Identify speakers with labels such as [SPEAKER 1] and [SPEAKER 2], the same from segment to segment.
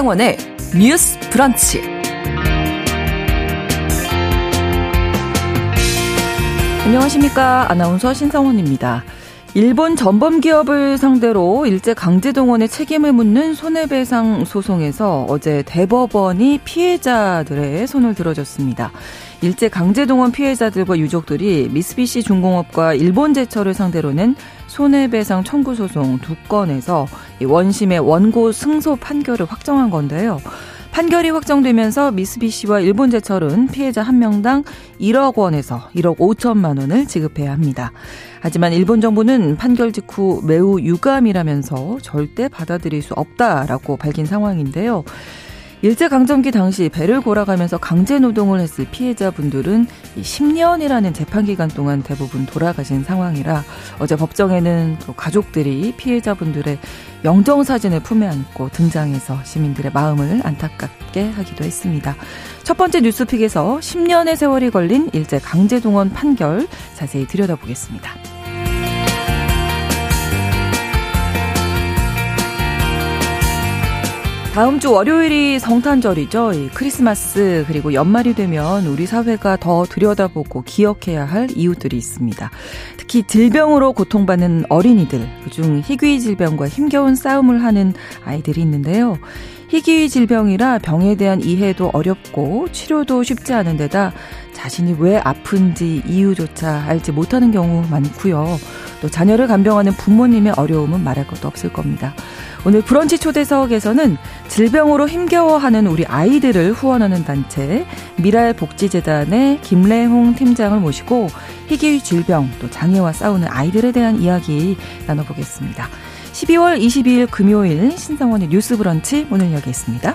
[SPEAKER 1] 신성원의 뉴스 브런치.
[SPEAKER 2] 안녕하십니까. 아나운서 신성원입니다. 일본 전범 기업을 상대로 일제 강제 동원의 책임을 묻는 손해배상 소송에서 어제 대법원이 피해자들의 손을 들어줬습니다. 일제 강제 동원 피해자들과 유족들이 미쓰비시 중공업과 일본 제철을 상대로 낸 손해배상 청구 소송 두 건에서 원심의 원고 승소 판결을 확정한 건데요. 판결이 확정되면서 미쓰비시와 일본제철은 피해자 한 명당 1억 원에서 1억 5천만 원을 지급해야 합니다. 하지만 일본 정부는 판결 직후 매우 유감이라면서 절대 받아들일 수 없다라고 밝힌 상황인데요. 일제강점기 당시 배를 골아가면서 강제노동을 했을 피해자분들은 10년이라는 재판기간 동안 대부분 돌아가신 상황이라 어제 법정에는 또 가족들이 피해자분들의 영정사진을 품에 안고 등장해서 시민들의 마음을 안타깝게 하기도 했습니다. 첫 번째 뉴스픽에서 10년의 세월이 걸린 일제강제동원 판결 자세히 들여다보겠습니다. 다음 주 월요일이 성탄절이죠. 크리스마스 그리고 연말이 되면 우리 사회가 더 들여다보고 기억해야 할 이유들이 있습니다. 특히 질병으로 고통받는 어린이들, 그중 희귀 질병과 힘겨운 싸움을 하는 아이들이 있는데요. 희귀 질병이라 병에 대한 이해도 어렵고 치료도 쉽지 않은 데다 자신이 왜 아픈지 이유조차 알지 못하는 경우 많고요. 또 자녀를 간병하는 부모님의 어려움은 말할 것도 없을 겁니다. 오늘 브런치 초대석에서는 질병으로 힘겨워하는 우리 아이들을 후원하는 단체 미랄 복지재단의 김래홍 팀장을 모시고 희귀 질병 또 장애와 싸우는 아이들에 대한 이야기 나눠보겠습니다. 12월 22일 금요일 신성원의 뉴스 브런치 문을 여겠습니다.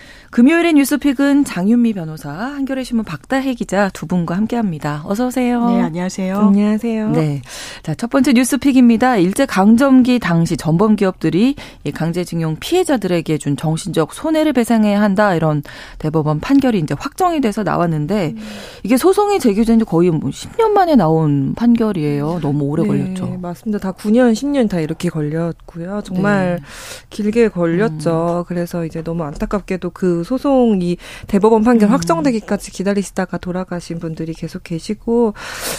[SPEAKER 2] 금요일의 뉴스픽은 장윤미 변호사, 한겨레 신문 박다해 기자 두 분과 함께합니다. 어서 오세요.
[SPEAKER 3] 네, 안녕하세요.
[SPEAKER 2] 안녕하세요. 네, 자 첫 번째 뉴스픽입니다. 일제 강점기 당시 전범 기업들이 강제징용 피해자들에게 준 정신적 손해를 배상해야 한다 이런 대법원 판결이 이제 확정이 돼서 나왔는데 음. 이게 소송이 제기된 지 거의 뭐 10년 만에 나온 판결이에요. 너무 오래
[SPEAKER 3] 네,
[SPEAKER 2] 걸렸죠.
[SPEAKER 3] 맞습니다. 다 9년, 10년 다 이렇게 걸렸고요. 정말 네. 길게 걸렸죠. 음. 그래서 이제 너무 안타깝게도 그 소송이 대법원 판결 음. 확정되기까지 기다리시다가 돌아가신 분들이 계속 계시고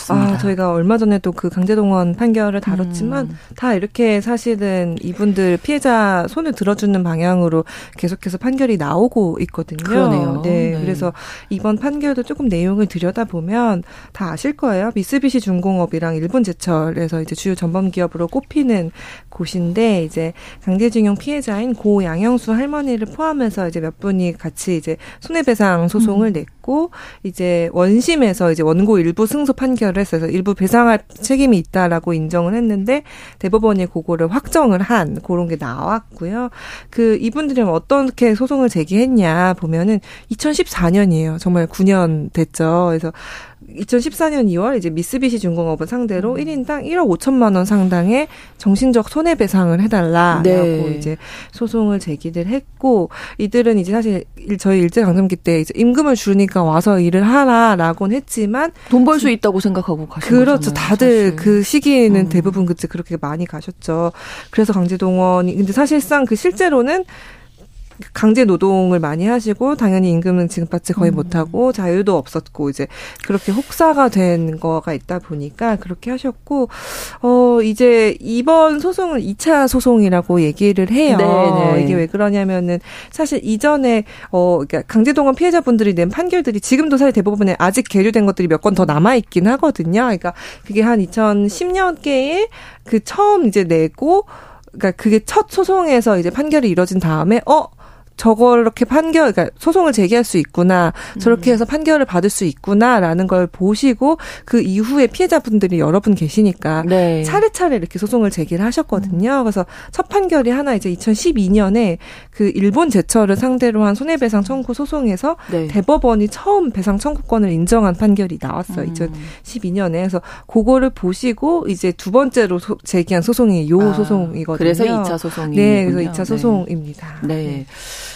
[SPEAKER 3] 아 저희가 얼마 전에도 그 강제동원 판결을 다뤘지만 음. 다 이렇게 사실은 이분들 피해자 손을 들어주는 방향으로 계속해서 판결이 나오고 있거든요.
[SPEAKER 2] 그러네요.
[SPEAKER 3] 네, 네. 그래서 이번 판결도 조금 내용을 들여다 보면 다 아실 거예요. 미쓰비시 중공업이랑 일본 제철에서 이제 주요 전범 기업으로 꼽히는 곳인데 이제 강제징용 피해자인 고 양영수 할머니를 포함해서 이제 몇 분이 같이 이제 손해배상 소송을 음. 냈고 이제 원심에서 이제 원고 일부 승소 판결을 했어서 일부 배상할 책임이 있다라고 인정을 했는데 대법원이 그거를 확정을 한 그런 게 나왔고요. 그 이분들은 어떻게 소송을 제기했냐 보면은 2014년이에요. 정말 9년 됐죠. 그래서 2014년 2월 이제 미쓰비시 중공업을 상대로 음. 1인당 1억 5천만 원 상당의 정신적 손해배상을 해달라라고 네. 이제 소송을 제기를 했고 이들은 이제 사실 저희 일제강점기 때 이제 임금을 주니까 와서 일을 하라라고는 했지만
[SPEAKER 2] 돈 벌 수 있다고 생각하고 가신
[SPEAKER 3] 그렇죠. 거잖아요, 다들 사실. 그 시기에는 음. 대부분 그때 그렇게 많이 가셨죠. 그래서 강제동원이 근데 사실상 그 실제로는 강제 노동을 많이 하시고 당연히 임금은 지급받지 거의 음. 못하고 자유도 없었고 이제 그렇게 혹사가 된 거가 있다 보니까 그렇게 하셨고 어 이제 이번 소송은 2차 소송이라고 얘기를 해요. 네네. 네. 이게 왜 그러냐면은 사실 이전에 어 그러니까 강제동원 피해자분들이 낸 판결들이 지금도 사실 대부분에 아직 계류된 것들이 몇 건 더 남아 있긴 하거든요. 그러니까 그게 한 2010년께에 그 처음 이제 내고 그러니까 그게 첫 소송에서 이제 판결이 이뤄진 다음에 어 저렇게 판결, 그러니까 소송을 제기할 수 있구나, 저렇게
[SPEAKER 2] 음.
[SPEAKER 3] 해서 판결을 받을 수 있구나라는 걸 보시고 그 이후에 피해자분들이 여러 분 계시니까
[SPEAKER 2] 네.
[SPEAKER 3] 차례차례 이렇게 소송을 제기를 하셨거든요. 그래서 첫 판결이 하나 이제 2012년에 그 일본 제철을 상대로 한 손해배상 청구 소송에서
[SPEAKER 2] 네.
[SPEAKER 3] 대법원이 처음 배상 청구권을 인정한 판결이 나왔어요.
[SPEAKER 2] 음.
[SPEAKER 3] 2012년에. 그래서 그거를 보시고 이제 두 번째로 소- 제기한 소송이 요
[SPEAKER 2] 아,
[SPEAKER 3] 소송이거든요.
[SPEAKER 2] 그래서 2차 소송이
[SPEAKER 3] 네, 그래서 2차 소송입니다.
[SPEAKER 2] 네.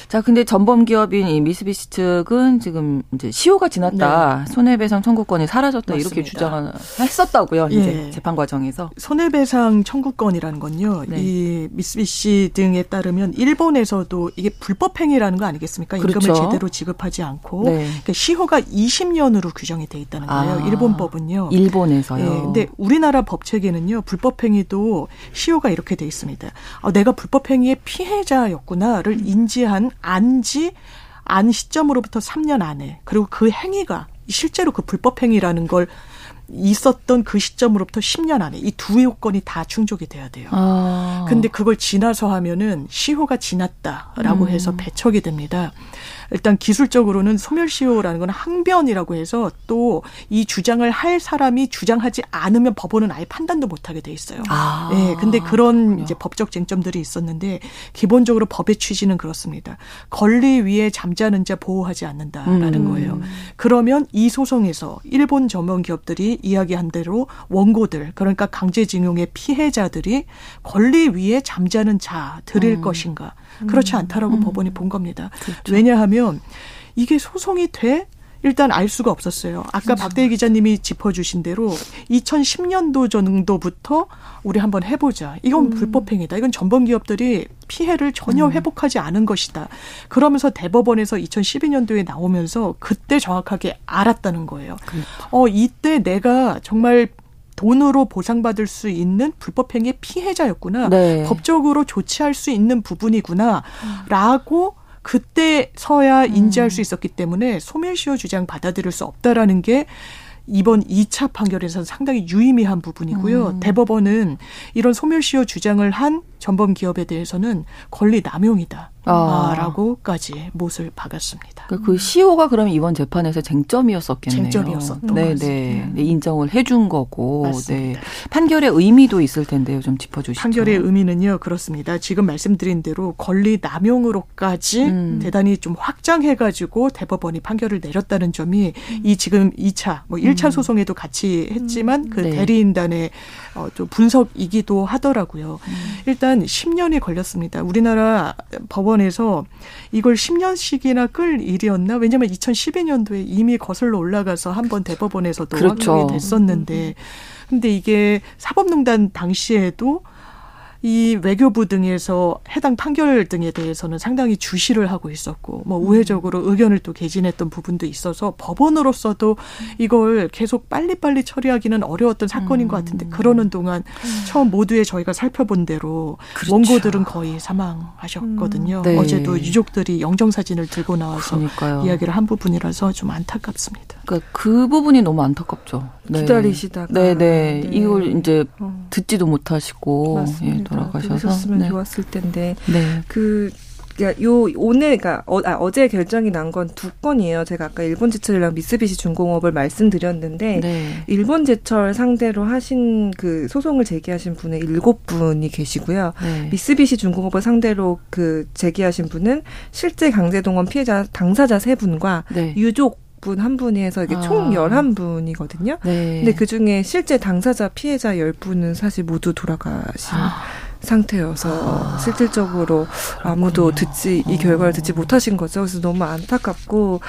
[SPEAKER 2] 자, 근데 전범 기업인 이 미쓰비시 측은 지금 이제 시효가 지났다. 손해배상 청구권이 사라졌다. 이렇게
[SPEAKER 4] 맞습니다.
[SPEAKER 2] 주장을 했었다고요. 이제
[SPEAKER 4] 예.
[SPEAKER 2] 재판 과정에서.
[SPEAKER 4] 손해배상 청구권이라는 건요.
[SPEAKER 2] 네.
[SPEAKER 4] 이 미쓰비시 등에 따르면 일본에서도 이게 불법 행위라는 거 아니겠습니까?
[SPEAKER 2] 그렇죠.
[SPEAKER 4] 임금을 제대로 지급하지 않고
[SPEAKER 2] 네.
[SPEAKER 4] 그러니까 시효가 20년으로 규정이 돼 있다는 거예요.
[SPEAKER 2] 아.
[SPEAKER 4] 일본 법은요.
[SPEAKER 2] 일본에서요.
[SPEAKER 4] 예, 근데 우리나라 법 체계는요 불법 행위도 시효가 이렇게 돼 있습니다. 아, 내가 불법 행위의 피해자였구나를 인지한 안지 안 시점으로부터 3년 안에 그리고 그 행위가 실제로 그 불법 행위라는 걸 있었던 그 시점으로부터 10년 안에 이 두 요건이 다 충족이 돼야 돼요.
[SPEAKER 2] 아.
[SPEAKER 4] 근데 그걸 지나서 하면은 시효가 지났다라고
[SPEAKER 2] 음.
[SPEAKER 4] 해서 배척이 됩니다. 일단 기술적으로는 소멸시효라는 건 항변이라고 해서 또 이 주장을 할 사람이 주장하지 않으면 법원은 아예 판단도 못하게 돼 있어요.
[SPEAKER 2] 아.
[SPEAKER 4] 예, 근데 그런
[SPEAKER 2] 그렇군요.
[SPEAKER 4] 이제 법적 쟁점들이 있었는데 기본적으로 법의 취지는 그렇습니다. 권리 위에 잠자는 자 보호하지 않는다라는
[SPEAKER 2] 음.
[SPEAKER 4] 거예요. 그러면 이 소송에서 일본 전문 기업들이 이야기한 대로 원고들 그러니까 강제징용의 피해자들이 권리 위에 잠자는 자들일
[SPEAKER 2] 음.
[SPEAKER 4] 것인가 그렇지 않다라고 법원이 본 겁니다.
[SPEAKER 2] 그렇죠.
[SPEAKER 4] 왜냐하면 이게 소송이 돼 일단 알 수가 없었어요. 아까
[SPEAKER 2] 그렇죠.
[SPEAKER 4] 박대희 기자님이 짚어주신 대로 2010년도 정도부터 우리 한번 해보자. 이건 불법행위다. 이건 전범 기업들이 피해를 전혀 회복하지 않은 것이다. 그러면서 대법원에서 2012년도에 나오면서 그때 정확하게 알았다는 거예요. 어 이때 내가 정말 돈으로 보상받을 수 있는 불법행위의 피해자였구나.
[SPEAKER 2] 네.
[SPEAKER 4] 법적으로 조치할 수 있는 부분이구나 라고 그때서야 인지할 수 있었기 때문에 소멸시효 주장 받아들일 수 없다라는 게 이번 2차 판결에서 상당히 유의미한 부분이고요.
[SPEAKER 2] 음.
[SPEAKER 4] 대법원은 이런 소멸시효 주장을 한 전범 기업에 대해서는 권리 남용이다.
[SPEAKER 2] 아.
[SPEAKER 4] 라고까지 못을 박았습니다.
[SPEAKER 2] 그, 그 시효가 그러면 이번 재판에서 쟁점이었었겠네요.
[SPEAKER 4] 쟁점이었었던
[SPEAKER 2] 네,
[SPEAKER 4] 것
[SPEAKER 2] 네.
[SPEAKER 4] 같습니다.
[SPEAKER 2] 네, 인정을 해준 거고.
[SPEAKER 4] 맞습니다.
[SPEAKER 2] 네. 판결의 의미도 있을 텐데요. 좀 짚어주시죠.
[SPEAKER 4] 판결의 의미는요 그렇습니다. 지금 말씀드린 대로 권리 남용으로까지
[SPEAKER 2] 음.
[SPEAKER 4] 대단히 좀 확장해가지고 대법원이 판결을 내렸다는 점이 이 지금 2차 뭐 1차 소송에도 같이 했지만 그
[SPEAKER 2] 네.
[SPEAKER 4] 대리인단의 어, 좀 분석이기도 하더라고요. 일단 10년이 걸렸습니다. 우리나라 법원 에서 이걸 10년씩이나 끌 일이었나? 왜냐하면 2012년도에 이미 거슬러 올라가서 한 번 대법원에서도
[SPEAKER 2] 그렇죠.
[SPEAKER 4] 확정이 됐었는데 근데 이게 사법농단 당시에도 이 외교부 등에서 해당 판결 등에 대해서는 상당히 주시를 하고 있었고 뭐 우회적으로 의견을 또 개진했던 부분도 있어서 법원으로서도 이걸 계속 빨리빨리 처리하기는 어려웠던 사건인 것 같은데 그러는 동안 처음 모두에 저희가 살펴본 대로
[SPEAKER 2] 그렇죠.
[SPEAKER 4] 원고들은 거의 사망하셨거든요.
[SPEAKER 2] 네.
[SPEAKER 4] 어제도 유족들이 영정 사진을 들고 나와서
[SPEAKER 2] 그러니까요.
[SPEAKER 4] 이야기를 한 부분이라서 좀 안타깝습니다.
[SPEAKER 2] 그러니까 그 부분이 너무 안타깝죠. 네.
[SPEAKER 3] 기다리시다가.
[SPEAKER 2] 네, 네.
[SPEAKER 3] 네.
[SPEAKER 2] 이걸 이제
[SPEAKER 3] 어,
[SPEAKER 2] 듣지도 못하시고 예. 돌아가셔서
[SPEAKER 3] 들으셨으면
[SPEAKER 2] 네.
[SPEAKER 3] 좋았을 텐데
[SPEAKER 2] 네.
[SPEAKER 3] 그 그러니까 요 오늘 그러니까 어, 아, 어제 결정이 난 건 두 건이에요. 제가 아까 일본 제철이랑 미쓰비시 중공업을 말씀드렸는데
[SPEAKER 2] 네.
[SPEAKER 3] 일본 제철 상대로 하신 그 소송을 제기하신 분의 일곱 분이 계시고요.
[SPEAKER 2] 네.
[SPEAKER 3] 미쓰비시 중공업을 상대로 그 제기하신 분은 실제 강제동원 피해자 당사자 세 분과
[SPEAKER 2] 네.
[SPEAKER 3] 유족 분 한 분이 해서 이게
[SPEAKER 2] 아.
[SPEAKER 3] 총 열한 분이거든요.
[SPEAKER 2] 네.
[SPEAKER 3] 근데 그 중에 실제 당사자 피해자 열 분은 사실 모두 돌아가신 상태여서 실질적으로 아무도 듣지 이 결과를 듣지 못하신 거죠. 그래서 너무 안타깝고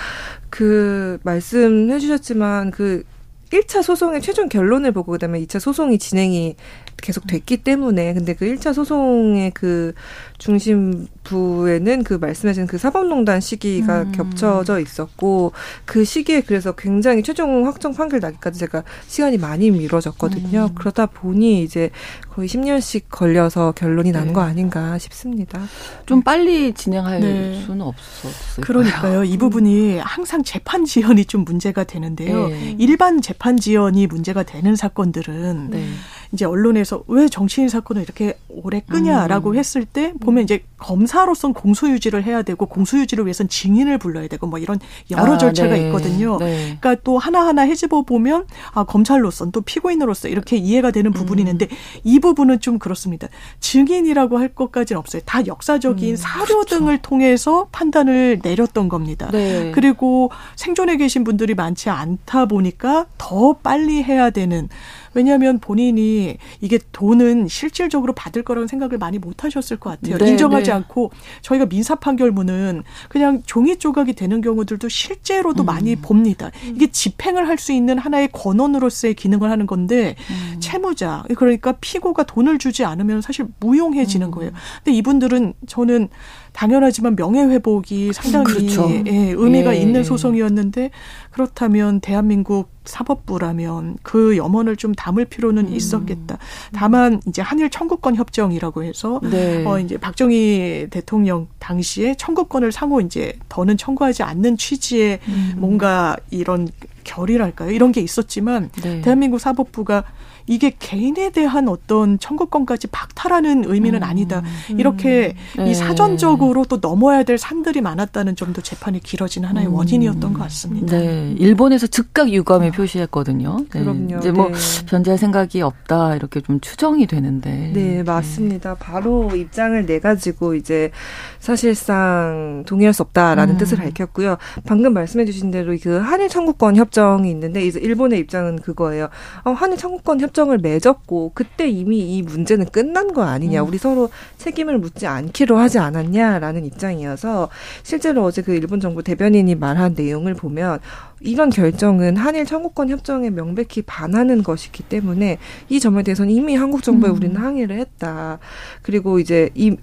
[SPEAKER 3] 그 말씀해 주셨지만 그 1차 소송의 최종 결론을 보고 그다음에 2차 소송이 진행이 계속 됐기 때문에 근데 그 1차 소송의 그 중심부에는 그 말씀하신 그 사법농단 시기가
[SPEAKER 2] 음.
[SPEAKER 3] 겹쳐져 있었고 그 시기에 그래서 굉장히 최종 확정 판결 나기까지 제가 시간이 많이 미뤄졌거든요.
[SPEAKER 2] 음.
[SPEAKER 3] 그러다 보니 이제 거의 10년씩 걸려서 결론이 난
[SPEAKER 4] 네.
[SPEAKER 3] 거 아닌가 싶습니다.
[SPEAKER 2] 좀 빨리 진행할
[SPEAKER 4] 네.
[SPEAKER 2] 수는 없었어요.
[SPEAKER 4] 그러니까요. 이 부분이 항상 재판 지연이 좀 문제가 되는데요.
[SPEAKER 2] 네.
[SPEAKER 4] 일반 재판 지연이 문제가 되는 사건들은
[SPEAKER 2] 네.
[SPEAKER 4] 이제 언론에서 왜 정치인 사건은 이렇게 오래 끄냐라고 음. 했을 때 보면 이제 검사로선 공소유지를 해야 되고 공소유지를 위해선 증인을 불러야 되고 뭐 이런 여러 아, 절차가 네. 있거든요. 네. 그러니까 또 하나하나 해집어 보면 아 검찰로선 또 피고인으로서 이렇게 이해가 되는 부분이 음. 있는데 이 부분은 좀 그렇습니다. 증인이라고 할 것까지는 없어요. 다 역사적인 음, 사료 그렇죠. 등을 통해서 판단을 내렸던 겁니다. 네. 그리고 생존해 계신 분들이 많지 않다 보니까 더 빨리 해야 되는 왜냐하면 본인이 이게 돈은 실질적으로 받을 거라는 생각을 많이 못 하셨을 것 같아요. 네, 인정하지 네. 않고 저희가 민사 판결문은 그냥 종이 조각이 되는 경우들도 실제로도 음. 많이 봅니다. 이게 집행을 할 수 있는 하나의 권원으로서의 기능을 하는 건데 음. 채무자 그러니까 피고가 돈을 주지 않으면 사실 무용해지는 음. 거예요. 근데 이분들은 저는 당연하지만 명예회복이 상당히 그렇죠. 예, 의미가 예. 있는 소송이었는데 그렇다면 대한민국 사법부라면 그 염원을 좀 담을 필요는 음. 있었겠다. 다만 이제 한일 청구권 협정이라고 해서 네. 어 이제 박정희 대통령 당시에 청구권을 상호 이제 더는 청구하지 않는 취지의 음. 뭔가 이런 결의랄까요? 이런 게 있었지만 네. 대한민국 사법부가 이게 개인에 대한 어떤 청구권까지 박탈하는 의미는 음. 아니다. 이렇게 음. 이 사전적으로 또 넘어야 될 산들이 많았다는 점도 재판이 길어진 하나의 음. 원인이었던 것 같습니다.
[SPEAKER 2] 네. 일본에서 즉각 유감을 표시했거든요. 네.
[SPEAKER 3] 그럼요.
[SPEAKER 2] 이제 뭐 네. 변제할 생각이 없다 이렇게 좀 추정이 되는데.
[SPEAKER 3] 네, 맞습니다. 네. 바로 입장을 내 가지고 이제 사실상 동의할 수 없다라는 음. 뜻을 밝혔고요. 방금 말씀해 주신 대로 그 한일 청구권 협정이 있는데 이제 일본의 입장은 그거예요. 어, 한일 청구권 협정 협정을 맺었고 그때 이미 이 문제는 끝난 거 아니냐. 음. 우리 서로 책임을 묻지 않기로 하지 않았냐라는 입장이어서 실제로 어제 그 일본 정부 대변인이 말한 내용을 보면 이런 결정은 한일 청구권 협정에 명백히 반하는 것이기 때문에 이 점에 대해서는 이미 한국 정부에 음. 우리는 항의를 했다. 그리고 이제 이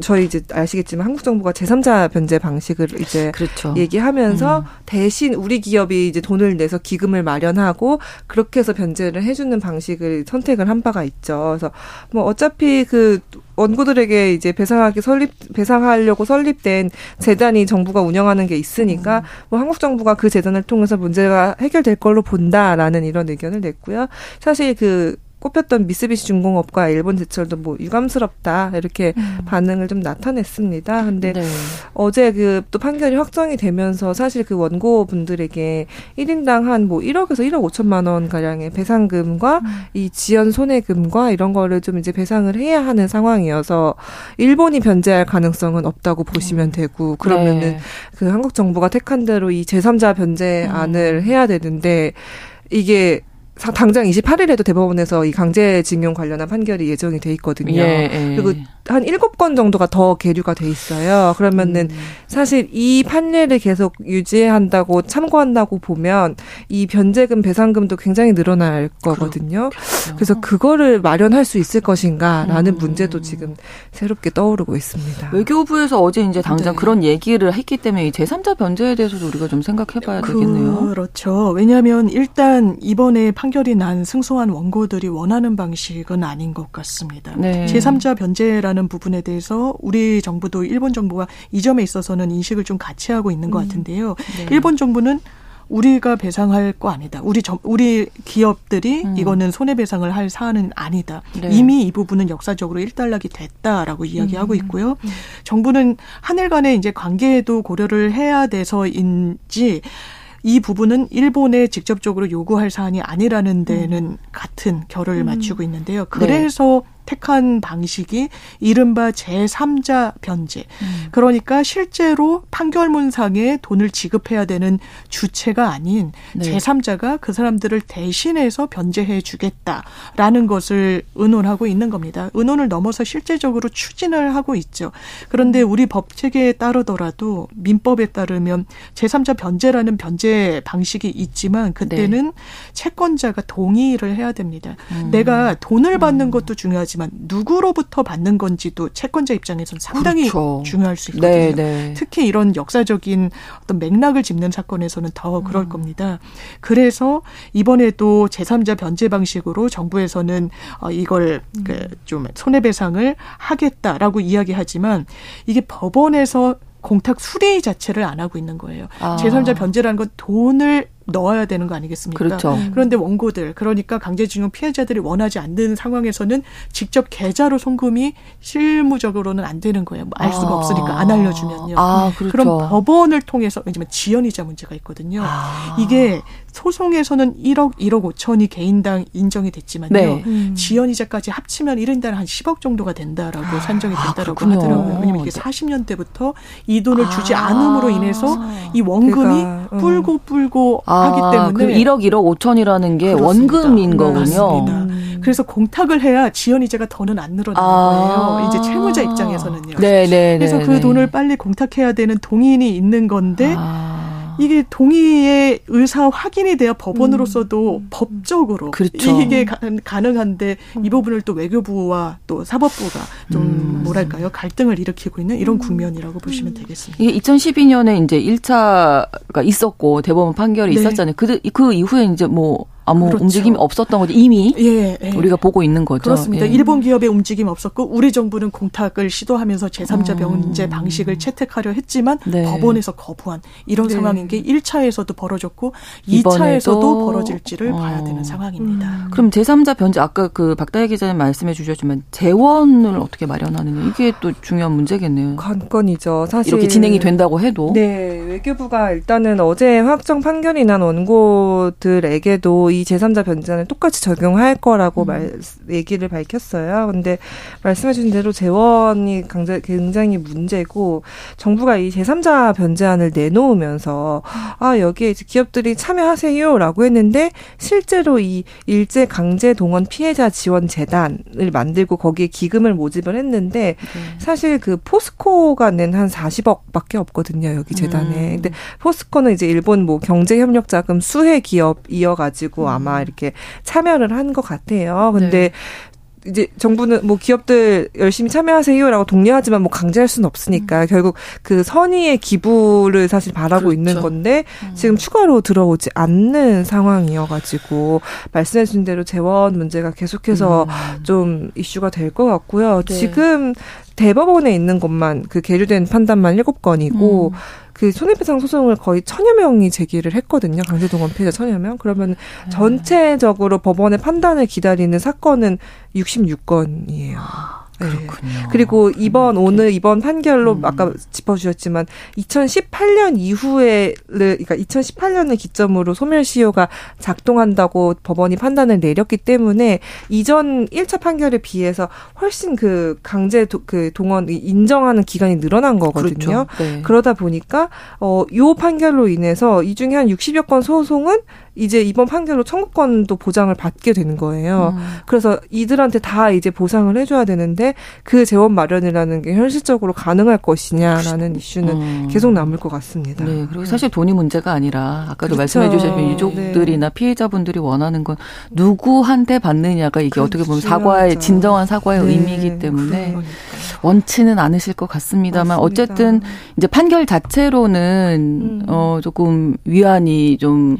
[SPEAKER 3] 저희 이제 아시겠지만 한국 정부가 제3자 변제 방식을 이제 그렇죠. 얘기하면서 음. 대신 우리 기업이 이제 돈을 내서 기금을 마련하고 그렇게 해서 변제를 해주는 방식을 선택을 한 바가 있죠. 그래서 뭐 어차피 그 원고들에게 이제 배상하기 설립 배상하려고 설립된 재단이 정부가 운영하는 게 있으니까 음. 뭐 한국 정부가 그 재단을 통해서 문제가 해결될 걸로 본다라는 이런 의견을 냈고요. 사실 그 꼽혔던 미쓰비시 중공업과 일본 제철도 뭐 유감스럽다 이렇게 음. 반응을 좀 나타냈습니다. 근데 네. 어제 그 또 판결이 확정이 되면서 사실 그 원고 분들에게 1인당 한 뭐 1억에서 1억 5천만 원 가량의 배상금과 음. 이 지연 손해금과 이런 거를 좀 이제 배상을 해야 하는 상황이어서 일본이 변제할 가능성은 없다고 보시면 음. 되고 그러면은 네. 그 한국 정부가 택한 대로 이 제3자 변제안을 음. 해야 되는데 이게 당장 28일에도 대법원에서 이 강제징용 관련한 판결이 예정이 돼 있거든요. 예, 예. 그리고 한 일곱 건 정도가 더 계류가 돼 있어요. 그러면은 음. 사실 이 판례를 계속 유지한다고 참고한다고 보면 이 변제금 배상금도 굉장히 늘어날 거거든요. 그렇죠. 그래서 그거를 마련할 수 있을 것인가라는 음. 문제도 지금 새롭게 떠오르고 있습니다.
[SPEAKER 2] 외교부에서 어제 이제 당장 네. 그런 얘기를 했기 때문에 이 제3자 변제에 대해서도 우리가 좀 생각해 봐야 되겠네요.
[SPEAKER 4] 그렇죠. 왜냐하면 일단 이번에 판결이 난 승소한 원고들이 원하는 방식은 아닌 것 같습니다. 네. 제3자 변제라는 라는 부분에 대해서 우리 정부도 일본 정부가 이 점에 있어서는 인식을 좀 같이 하고 있는 것 음. 같은데요. 네. 일본 정부는 우리가 배상할 거 아니다. 우리 정, 우리 기업들이 음. 이거는 손해배상을 할 사안은 아니다. 네. 이미 이 부분은 역사적으로 일단락이 됐다라고 이야기하고 음. 있고요. 음. 정부는 한일 간의 이제 관계에도 고려를 해야 돼서인지 이 부분은 일본에 직접적으로 요구할 사안이 아니라는 데는 음. 같은 결을 음. 맞추고 있는데요. 그래서 네. 택한 방식이 이른바 제3자 변제. 음. 그러니까 실제로 판결문상에 돈을 지급해야 되는 주체가 아닌 네. 제3자가 그 사람들을 대신해서 변제해 주겠다라는 것을 의논하고 있는 겁니다. 의논을 넘어서 실제적으로 추진을 하고 있죠. 그런데 음. 우리 법 체계에 따르더라도 민법에 따르면 제3자 변제라는 변제 방식이 있지만 그때는 네. 채권자가 동의를 해야 됩니다. 음. 내가 돈을 받는 음. 것도 중요하지 하지만 누구로부터 받는 건지도 채권자 입장에서는 상당히 그렇죠. 중요할 수 있거든요. 네, 네. 특히 이런 역사적인 어떤 맥락을 짚는 사건에서는 더 그럴 음. 겁니다. 그래서 이번에도 제3자 변제 방식으로 정부에서는 어, 이걸 음. 그좀 손해배상을 하겠다라고 이야기하지만 이게 법원에서 공탁 수리 자체를 안 하고 있는 거예요. 아. 제3자 변제라는 건 돈을 넣어야 되는 거 아니겠습니까?
[SPEAKER 2] 그렇죠.
[SPEAKER 4] 그런데 원고들 그러니까 강제징용 피해자들이 원하지 않는 상황에서는 직접 계좌로 송금이 실무적으로는 안 되는 거예요. 뭐알 수가
[SPEAKER 2] 아.
[SPEAKER 4] 없으니까 안 알려주면요.
[SPEAKER 2] 아, 그렇죠.
[SPEAKER 4] 그럼 법원을 통해서 왜냐면 지연이자 문제가 있거든요.
[SPEAKER 2] 아.
[SPEAKER 4] 이게 소송에서는 1억, 1억 5천이 개인당 인정이 됐지만요.
[SPEAKER 2] 네.
[SPEAKER 3] 음.
[SPEAKER 4] 지연이자까지 합치면 1인당 한 10억 정도가 된다라고 산정이 된다라고
[SPEAKER 2] 아.
[SPEAKER 4] 하더라고요. 왜냐면 이게
[SPEAKER 2] 네.
[SPEAKER 4] 40년대부터 이 돈을 주지
[SPEAKER 2] 아.
[SPEAKER 4] 않음으로 인해서 이 원금이
[SPEAKER 3] 그러니까, 음.
[SPEAKER 4] 불고 불고
[SPEAKER 2] 아,
[SPEAKER 4] 하기 때문에
[SPEAKER 2] 그 1억 1억 5천이라는 게
[SPEAKER 4] 그렇습니다.
[SPEAKER 2] 원금인
[SPEAKER 4] 네,
[SPEAKER 2] 거군요.
[SPEAKER 3] 음.
[SPEAKER 4] 그래서 공탁을 해야 지연 이자가 더는 안 늘어나는
[SPEAKER 2] 아.
[SPEAKER 4] 거예요. 이제 채무자 입장에서는요.
[SPEAKER 2] 네, 네,
[SPEAKER 4] 그래서
[SPEAKER 2] 네,
[SPEAKER 4] 그
[SPEAKER 2] 네.
[SPEAKER 4] 돈을 빨리 공탁해야 되는 동인이 있는 건데
[SPEAKER 2] 아.
[SPEAKER 4] 이게 동의의 의사 확인이 돼야 법원으로서도
[SPEAKER 3] 음.
[SPEAKER 4] 법적으로
[SPEAKER 2] 그렇죠.
[SPEAKER 4] 이게 가, 가능한데 이 부분을 또 외교부와 또 사법부가 좀
[SPEAKER 2] 음.
[SPEAKER 4] 뭐랄까요 갈등을 일으키고 있는 이런 국면이라고 보시면 되겠습니다.
[SPEAKER 2] 이게 2012년에 이제 1차가 있었고 대법원 판결이
[SPEAKER 4] 네.
[SPEAKER 2] 있었잖아요. 그, 그 이후에 이제 뭐 아무
[SPEAKER 4] 그렇죠.
[SPEAKER 2] 움직임이 없었던 거죠. 이미
[SPEAKER 4] 예, 예.
[SPEAKER 2] 우리가 보고 있는 거죠.
[SPEAKER 4] 그렇습니다.
[SPEAKER 2] 예.
[SPEAKER 4] 일본 기업의 움직임 없었고 우리 정부는 공탁을 시도하면서 제3자
[SPEAKER 2] 음.
[SPEAKER 4] 병제 방식을 채택하려 했지만
[SPEAKER 2] 네.
[SPEAKER 4] 법원에서 거부한 이런
[SPEAKER 3] 네.
[SPEAKER 4] 상황인 게 1차에서도 벌어졌고
[SPEAKER 2] 이번에도
[SPEAKER 4] 2차에서도 벌어질지를
[SPEAKER 2] 어.
[SPEAKER 4] 봐야 되는 상황입니다.
[SPEAKER 2] 그럼 제3자 변제 아까 그 박다혜 기자님 말씀해 주셨지만 재원을 어떻게 마련하느냐 이게 또 중요한 문제겠네요.
[SPEAKER 3] 관건이죠. 사실
[SPEAKER 2] 이렇게 진행이 된다고 해도
[SPEAKER 3] 네, 외교부가 일단은 어제 확정 판결이 난 원고들에게도 이 제3자 변제안을 똑같이 적용할 거라고
[SPEAKER 2] 음.
[SPEAKER 3] 말, 얘기를 밝혔어요. 근데 말씀해 주신 대로 재원이 굉장히 문제고 정부가 이 제3자 변제안을 내놓으면서 아 여기에 이제 기업들이 참여하세요라고 했는데 실제로 이 일제 강제 동원 피해자 지원 재단을 만들고 거기에 기금을 모집을 했는데
[SPEAKER 2] 네.
[SPEAKER 3] 사실 그 포스코가 낸 한 40억밖에 없거든요 여기 재단에.
[SPEAKER 2] 음.
[SPEAKER 3] 근데 포스코는 이제 일본 뭐 경제 협력 자금 수혜 기업이어 가지고 아마 이렇게 참여를 한 것 같아요. 근데
[SPEAKER 2] 네.
[SPEAKER 3] 이제 정부는 뭐 기업들 열심히 참여하세요라고 독려하지만 뭐 강제할 수는 없으니까 결국 그 선의의 기부를 사실 바라고
[SPEAKER 2] 그렇죠.
[SPEAKER 3] 있는 건데
[SPEAKER 2] 음.
[SPEAKER 3] 지금 추가로 들어오지 않는 상황이어가지고 말씀해주신 대로 재원 문제가 계속해서
[SPEAKER 2] 음.
[SPEAKER 3] 좀 이슈가 될 것 같고요.
[SPEAKER 2] 네.
[SPEAKER 3] 지금 대법원에 있는 것만 그 계류된 판단만 일곱 건이고
[SPEAKER 2] 음.
[SPEAKER 3] 그 손해배상 소송을 거의 천여 명이 제기를 했거든요. 강제동원 피해자 천여 명. 그러면
[SPEAKER 2] 네.
[SPEAKER 3] 전체적으로 법원의 판단을 기다리는 사건은 66건이에요. 네.
[SPEAKER 2] 그렇군요.
[SPEAKER 3] 그리고 이번 오늘 이번 판결로
[SPEAKER 2] 음.
[SPEAKER 3] 아까 짚어주셨지만 2018년 이후에를 그러니까 2018년을 기점으로 소멸시효가 작동한다고 법원이 판단을 내렸기 때문에 이전 1차 판결에 비해서 훨씬 그 강제 도, 그 동원 인정하는 기간이 늘어난 거거든요.
[SPEAKER 2] 그렇죠. 네.
[SPEAKER 3] 그러다 보니까 어요 판결로 인해서 이 중에 한 60여 건 소송은 이제 이번 판결로 청구권도 보장을 받게 되는 거예요.
[SPEAKER 2] 음.
[SPEAKER 3] 그래서 이들한테 다 이제 보상을 해줘야 되는데 그 재원 마련이라는 게 현실적으로 가능할 것이냐라는 이슈는
[SPEAKER 2] 음.
[SPEAKER 3] 계속 남을 것 같습니다.
[SPEAKER 2] 네, 그리고 사실 돈이 문제가 아니라 아까도
[SPEAKER 3] 그렇죠.
[SPEAKER 2] 말씀해 주셨지만 유족들이나 피해자분들이 원하는 건 누구한테 받느냐가 이게
[SPEAKER 3] 그렇죠.
[SPEAKER 2] 어떻게 보면 사과의
[SPEAKER 3] 중요하죠.
[SPEAKER 2] 진정한 사과의
[SPEAKER 3] 네,
[SPEAKER 2] 의미이기 때문에
[SPEAKER 3] 그러니까요.
[SPEAKER 2] 원치는 않으실 것 같습니다만
[SPEAKER 3] 맞습니다.
[SPEAKER 2] 어쨌든 이제 판결 자체로는
[SPEAKER 3] 음.
[SPEAKER 2] 어 조금 위안이 좀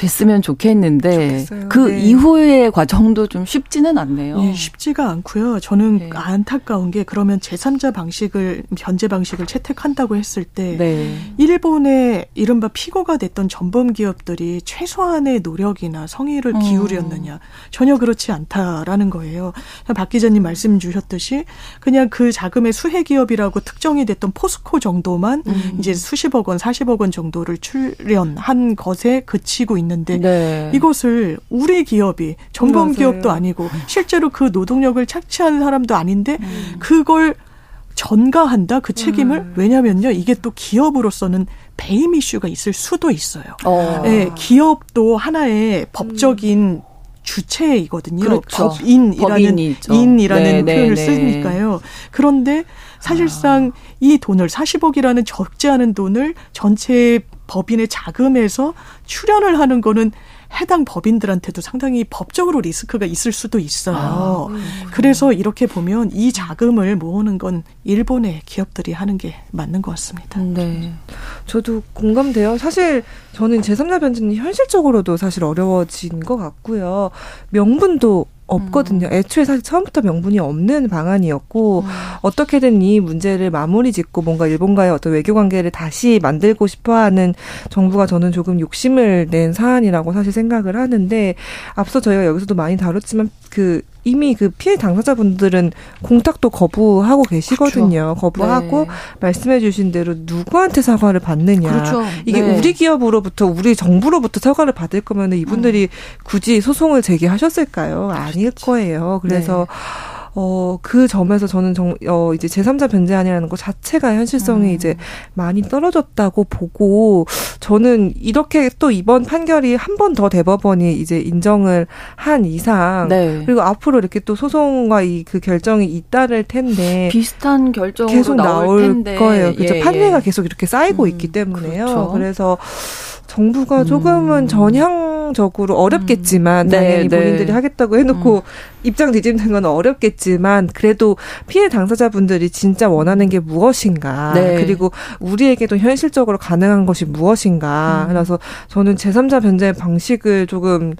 [SPEAKER 2] 됐 으면 좋겠는데
[SPEAKER 3] 좋겠어요.
[SPEAKER 2] 그
[SPEAKER 3] 네.
[SPEAKER 2] 이후의 과정도 좀 쉽지는 않네요.
[SPEAKER 4] 예, 쉽지가 않고요. 저는
[SPEAKER 2] 네.
[SPEAKER 4] 안타까운 게 그러면 제3자 방식을 변제 방식을 채택한다고 했을 때
[SPEAKER 2] 네.
[SPEAKER 4] 일본의 이른바 피고가 됐던 전범 기업들이 최소한의 노력이나 성의를
[SPEAKER 2] 음.
[SPEAKER 4] 기울였느냐 전혀 그렇지 않다라는 거예요. 박 기자님 말씀 주셨듯이 그냥 그 자금의 수혜 기업이라고 특정이 됐던 포스코 정도만
[SPEAKER 2] 음.
[SPEAKER 4] 이제 수십억 원, 사십억 원 정도를 출연한 것에 그치고 있는 데
[SPEAKER 2] 네.
[SPEAKER 4] 이것을 우리 기업이 전범
[SPEAKER 3] 맞아요.
[SPEAKER 4] 기업도 아니고 실제로 그 노동력을 착취한 사람도 아닌데
[SPEAKER 2] 음.
[SPEAKER 4] 그걸 전가한다 그 책임을
[SPEAKER 3] 음.
[SPEAKER 4] 왜냐면요 이게 또 기업으로서는 배임 이슈가 있을 수도 있어요.
[SPEAKER 2] 어.
[SPEAKER 4] 예, 기업도 하나의 법적인 주체이거든요.
[SPEAKER 2] 그렇죠.
[SPEAKER 4] 법인이라는
[SPEAKER 2] 법인이죠.
[SPEAKER 4] 인이라는
[SPEAKER 2] 네, 네,
[SPEAKER 4] 표현을
[SPEAKER 2] 네.
[SPEAKER 4] 쓰니까요. 그런데 사실상 이 돈을 40억이라는 적지 않은 돈을 전체 법인의 자금에서 출연을 하는 거는 해당 법인들한테도 상당히 법적으로 리스크가 있을 수도 있어요. 그래서 이렇게 보면 이 자금을 모으는 건 일본의 기업들이 하는 게 맞는 것 같습니다.
[SPEAKER 2] 네.
[SPEAKER 3] 저도 공감돼요. 사실 저는 제3자 변제는 현실적으로도 사실 어려워진 것 같고요. 명분도 없거든요. 애초에 사실 처음부터 명분이 없는 방안이었고 음. 어떻게든 이 문제를 마무리 짓고 뭔가 일본과의 어떤 외교 관계를 다시 만들고 싶어하는 정부가 저는 조금 욕심을 낸 사안이라고 사실 생각을 하는데 앞서 저희가 여기서도 많이 다뤘지만 그 이미 그 피해 당사자분들은 공탁도 거부하고 계시거든요. 그렇죠. 거부하고 네. 말씀해 주신 대로 누구한테 사과를 받느냐. 그렇죠. 이게 네. 우리 기업으로부터 우리 정부로부터 사과를 받을 거면 이분들이 음. 굳이 소송을 제기하셨을까요? 아닐 그렇죠. 거예요. 그래서 네. 어, 그 점에서 저는 정, 어, 이제 제3자 변제안이라는 것 자체가 현실성이 음. 이제 많이 떨어졌다고 보고, 저는 이렇게 또 이번 판결이 한 번 더 대법원이 이제 인정을 한 이상, 네. 그리고 앞으로 이렇게 또 소송과 이 그 결정이 잇따를 텐데,
[SPEAKER 2] 비슷한 결정으로
[SPEAKER 3] 계속 나올
[SPEAKER 2] 텐데.
[SPEAKER 3] 거예요. 그죠. 예, 판례가 예. 계속 이렇게 쌓이고 음, 있기 때문에요. 그렇죠. 그래서 정부가 조금은 음. 전향적으로 어렵겠지만 음. 당연히 네, 본인들이 네. 하겠다고 해놓고 음. 입장 뒤집는 건 어렵겠지만 그래도 피해 당사자분들이 진짜 원하는 게 무엇인가 네. 그리고 우리에게도 현실적으로 가능한 것이 무엇인가 음. 그래서 저는 제3자 변제 방식을 조금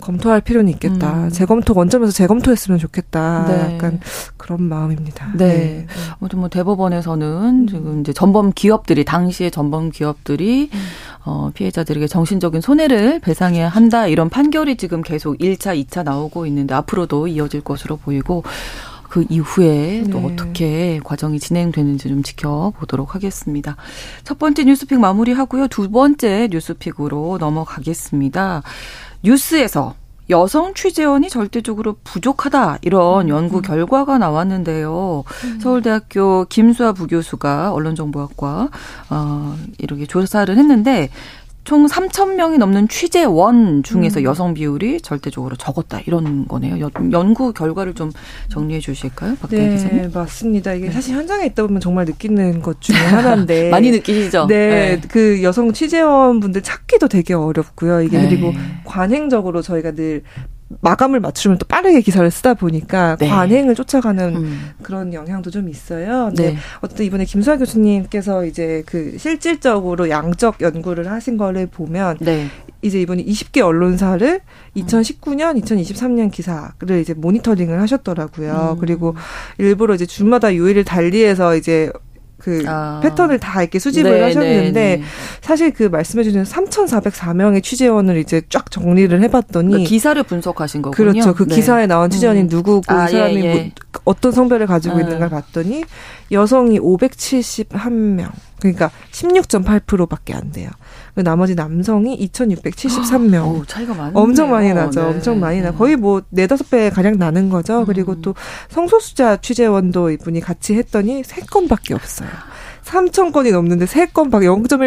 [SPEAKER 3] 검토할 필요는 있겠다. 음. 재검토 원점에서 재검토했으면 좋겠다. 네. 약간 그런 마음입니다.
[SPEAKER 2] 네. 네. 아무튼 뭐 대법원에서는 음. 지금 이제 전범 기업들이 당시에 전범 기업들이 음. 어 피해자들에게 정신적인 손해를 배상해야 한다 이런 판결이 지금 계속 1차, 2차 나오고 있는데 앞으로도 이어질 것으로 보이고 그 이후에 또 네. 어떻게 과정이 진행되는지 좀 지켜보도록 하겠습니다. 첫 번째 뉴스픽 마무리하고요. 두 번째 뉴스픽으로 넘어가겠습니다. 뉴스에서 여성 취재원이 절대적으로 부족하다 이런 음. 연구 결과가 나왔는데요. 음. 서울대학교 김수아 부교수가 언론정보학과 어 이렇게 조사를 했는데 총 3천 명이 넘는 취재원 중에서 음. 여성 비율이 절대적으로 적었다 이런 거네요. 연구 결과를 좀 정리해 주실까요, 박대
[SPEAKER 3] 네,
[SPEAKER 2] 기자님?
[SPEAKER 3] 맞습니다. 이게 네. 사실 현장에 있다 보면 정말 느끼는 것 중에 하나인데
[SPEAKER 2] 많이 느끼시죠?
[SPEAKER 3] 네, 네, 그 여성 취재원 분들 찾기도 되게 어렵고요. 이게 네. 그리고 관행적으로 저희가 늘 마감을 맞추면 또 빠르게 기사를 쓰다 보니까 네. 관행을 쫓아가는 음. 그런 영향도 좀 있어요. 네. 어쨌든 이번에 김수아 교수님께서 이제 그 실질적으로 양적 연구를 하신 거를 보면 네. 이제 이번에 20개 언론사를 2019년, 2023년 기사를 이제 모니터링을 하셨더라고요. 음. 그리고 일부러 이제 주마다 요일을 달리해서 이제 그 아. 패턴을 다 이렇게 수집을 네, 하셨는데 네, 네. 사실 그 말씀해 주신 3,404명의 취재원을 이제 쫙 정리를 해봤더니 그러니까
[SPEAKER 2] 기사를 분석하신 거군요.
[SPEAKER 3] 그렇죠. 그 네. 기사에 나온 취재원이 음. 누구고 아, 이 사람이 예, 예. 뭐 어떤 성별을 가지고 아. 있는가를 봤더니 여성이 571명 그러니까 16.8%밖에 안 돼요. 그 나머지 남성이 2,673명. 오,
[SPEAKER 2] 차이가 많네.
[SPEAKER 3] 엄청 많이 나죠. 네. 엄청 많이 나. 거의 뭐 네다섯 배 가량 나는 거죠. 음. 그리고 또 성소수자 취재원도 이분이 같이 했더니 세 건밖에 없어요. 3천 건이 넘는데 3건밖에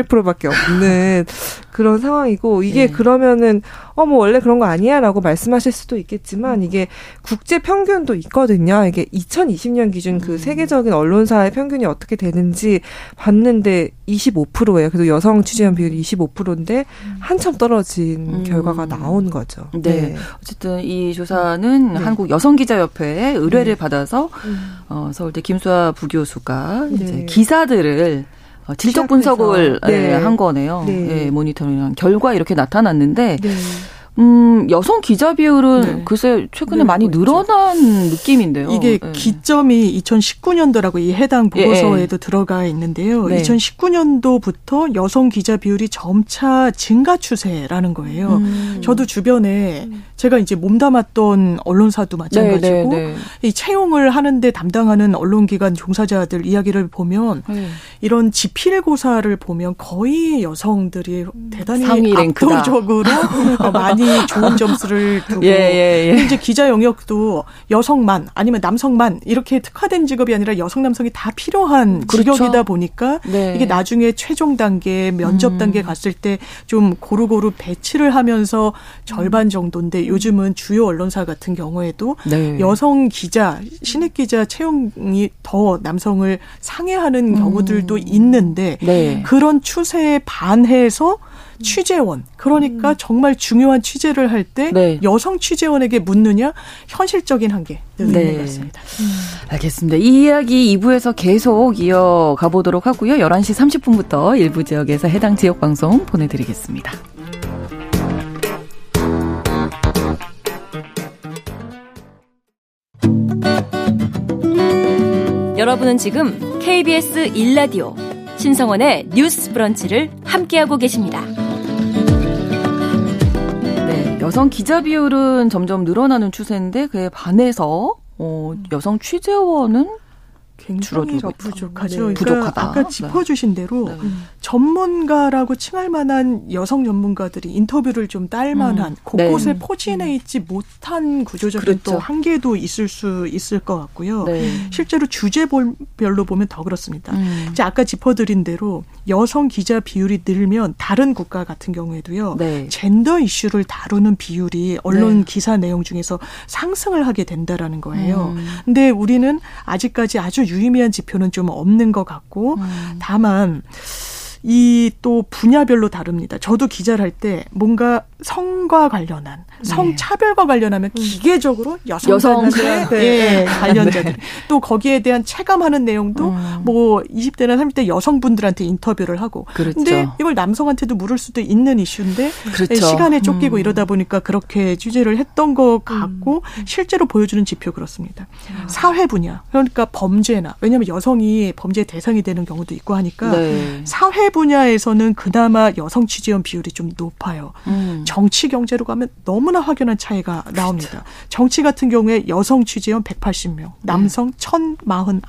[SPEAKER 3] 0.1%밖에 없는 그런 상황이고 이게 네. 그러면은 어 뭐 원래 그런 거 아니야라고 말씀하실 수도 있겠지만 음. 이게 국제 평균도 있거든요. 이게 2020년 기준 그 음. 세계적인 언론사의 평균이 어떻게 되는지 봤는데 25%예요. 그래서 여성 취재원 비율이 25%인데 음. 한참 떨어진 음. 결과가 나온 거죠.
[SPEAKER 2] 네. 네. 어쨌든 이 조사는 네. 한국 여성 기자 협회에 의뢰를 네. 받아서 음. 어, 서울대 김수아 부교수가 이제 네. 기사들을 어, 질적 분석을 네. 한 거네요. 네. 네, 모니터링한 결과 이렇게 나타났는데 네. 음, 여성 기자 비율은 네. 글쎄 최근에 많이 늘어난 있죠. 느낌인데요.
[SPEAKER 4] 이게 네. 기점이 2019년도라고 이 해당 예, 보고서에도 예. 들어가 있는데요. 네. 2019년도부터 여성 기자 비율이 점차 증가 추세라는 거예요. 음. 저도 주변에 제가 이제 몸담았던 언론사도 마찬가지고 네, 네, 네. 이 채용을 하는데 담당하는 언론기관 종사자들 이야기를 보면 이런 지필고사를 보면 거의 여성들이 대단히 압도적으로 많이 많이 좋은 점수를 두고 예, 예, 예. 이제 기자 영역도 여성만 아니면 남성만 이렇게 특화된 직업이 아니라 여성 남성이 다 필요한 그렇죠. 직업이다 보니까 네. 이게 나중에 최종 단계 면접 음. 단계 갔을 때 좀 고루고루 배치를 하면서 절반 정도인데 요즘은 주요 언론사 같은 경우에도 네. 여성 기자 신입 기자 채용이 더 남성을 상회하는 경우들도 음. 있는데 네. 그런 추세에 반해서 음. 취재원 그러니까 음. 정말 중요한 취재를 할때 네. 여성 취재원에게 묻느냐 현실적인 한계 늘 네. 네. 네 같습니다. 음.
[SPEAKER 2] 알겠습니다. 이 이야기 2부에서 계속 이어가 보도록 하고요. 11시 30분부터 일부 지역에서 해당 지역 방송 보내드리겠습니다.
[SPEAKER 5] 여러분은 지금 KBS 1라디오 신성원의 뉴스 브런치를 함께하고 계십니다.
[SPEAKER 2] 네, 여성 기자 비율은 점점 늘어나는 추세인데 그에 반해서 어, 여성 취재원은
[SPEAKER 4] 굉장히
[SPEAKER 2] 줄어들고
[SPEAKER 4] 부족하죠.
[SPEAKER 2] 네.
[SPEAKER 4] 그러니까
[SPEAKER 2] 부족하다.
[SPEAKER 4] 아까
[SPEAKER 2] 네.
[SPEAKER 4] 짚어주신 대로
[SPEAKER 2] 네.
[SPEAKER 4] 전문가라고 칭할 만한 여성 전문가들이 인터뷰를 좀 딸 만한 곳곳에
[SPEAKER 2] 네.
[SPEAKER 4] 포진해 있지 못한 구조적인
[SPEAKER 2] 그렇죠.
[SPEAKER 4] 또 한계도 있을 수 있을 것 같고요.
[SPEAKER 2] 네.
[SPEAKER 4] 실제로 주제별로 보면 더 그렇습니다.
[SPEAKER 2] 음.
[SPEAKER 4] 이제 아까 짚어드린 대로 여성 기자 비율이 늘면 다른 국가 같은 경우에도요.
[SPEAKER 2] 네.
[SPEAKER 4] 젠더 이슈를 다루는 비율이 언론
[SPEAKER 2] 네.
[SPEAKER 4] 기사 내용 중에서 상승을 하게 된다라는 거예요.
[SPEAKER 2] 음.
[SPEAKER 4] 근데 우리는 아직까지 아주 유의미한 지표는 좀 없는 것 같고
[SPEAKER 2] 음.
[SPEAKER 4] 다만 이 또 분야별로 다릅니다. 저도 기자를 할 때 뭔가 성과 관련한 성차별과 관련하면 기계적으로 여성
[SPEAKER 2] 여성
[SPEAKER 4] 의
[SPEAKER 2] 네.
[SPEAKER 4] 예, 관련자들 또 거기에 대한 체감하는 내용도
[SPEAKER 2] 음.
[SPEAKER 4] 뭐 20대나 30대 여성분들한테 인터뷰를 하고
[SPEAKER 2] 그렇죠.
[SPEAKER 4] 근데 이걸 남성한테도 물을 수도 있는 이슈인데
[SPEAKER 2] 그렇죠.
[SPEAKER 4] 시간에 쫓기고
[SPEAKER 2] 음.
[SPEAKER 4] 이러다 보니까 그렇게 취재를 했던 것 같고 실제로 보여주는 지표 그렇습니다. 사회 분야 그러니까 범죄나 왜냐하면 여성이 범죄 대상이 되는 경우도 있고 하니까
[SPEAKER 2] 네.
[SPEAKER 4] 사회 분야에서는 그나마 여성 취재원 비율이 좀 높아요.
[SPEAKER 2] 음.
[SPEAKER 4] 정치 경제로 가면 너무 나 확연한 차이가 나옵니다. 정치 같은 경우에 여성 취재원 180명, 남성 1049.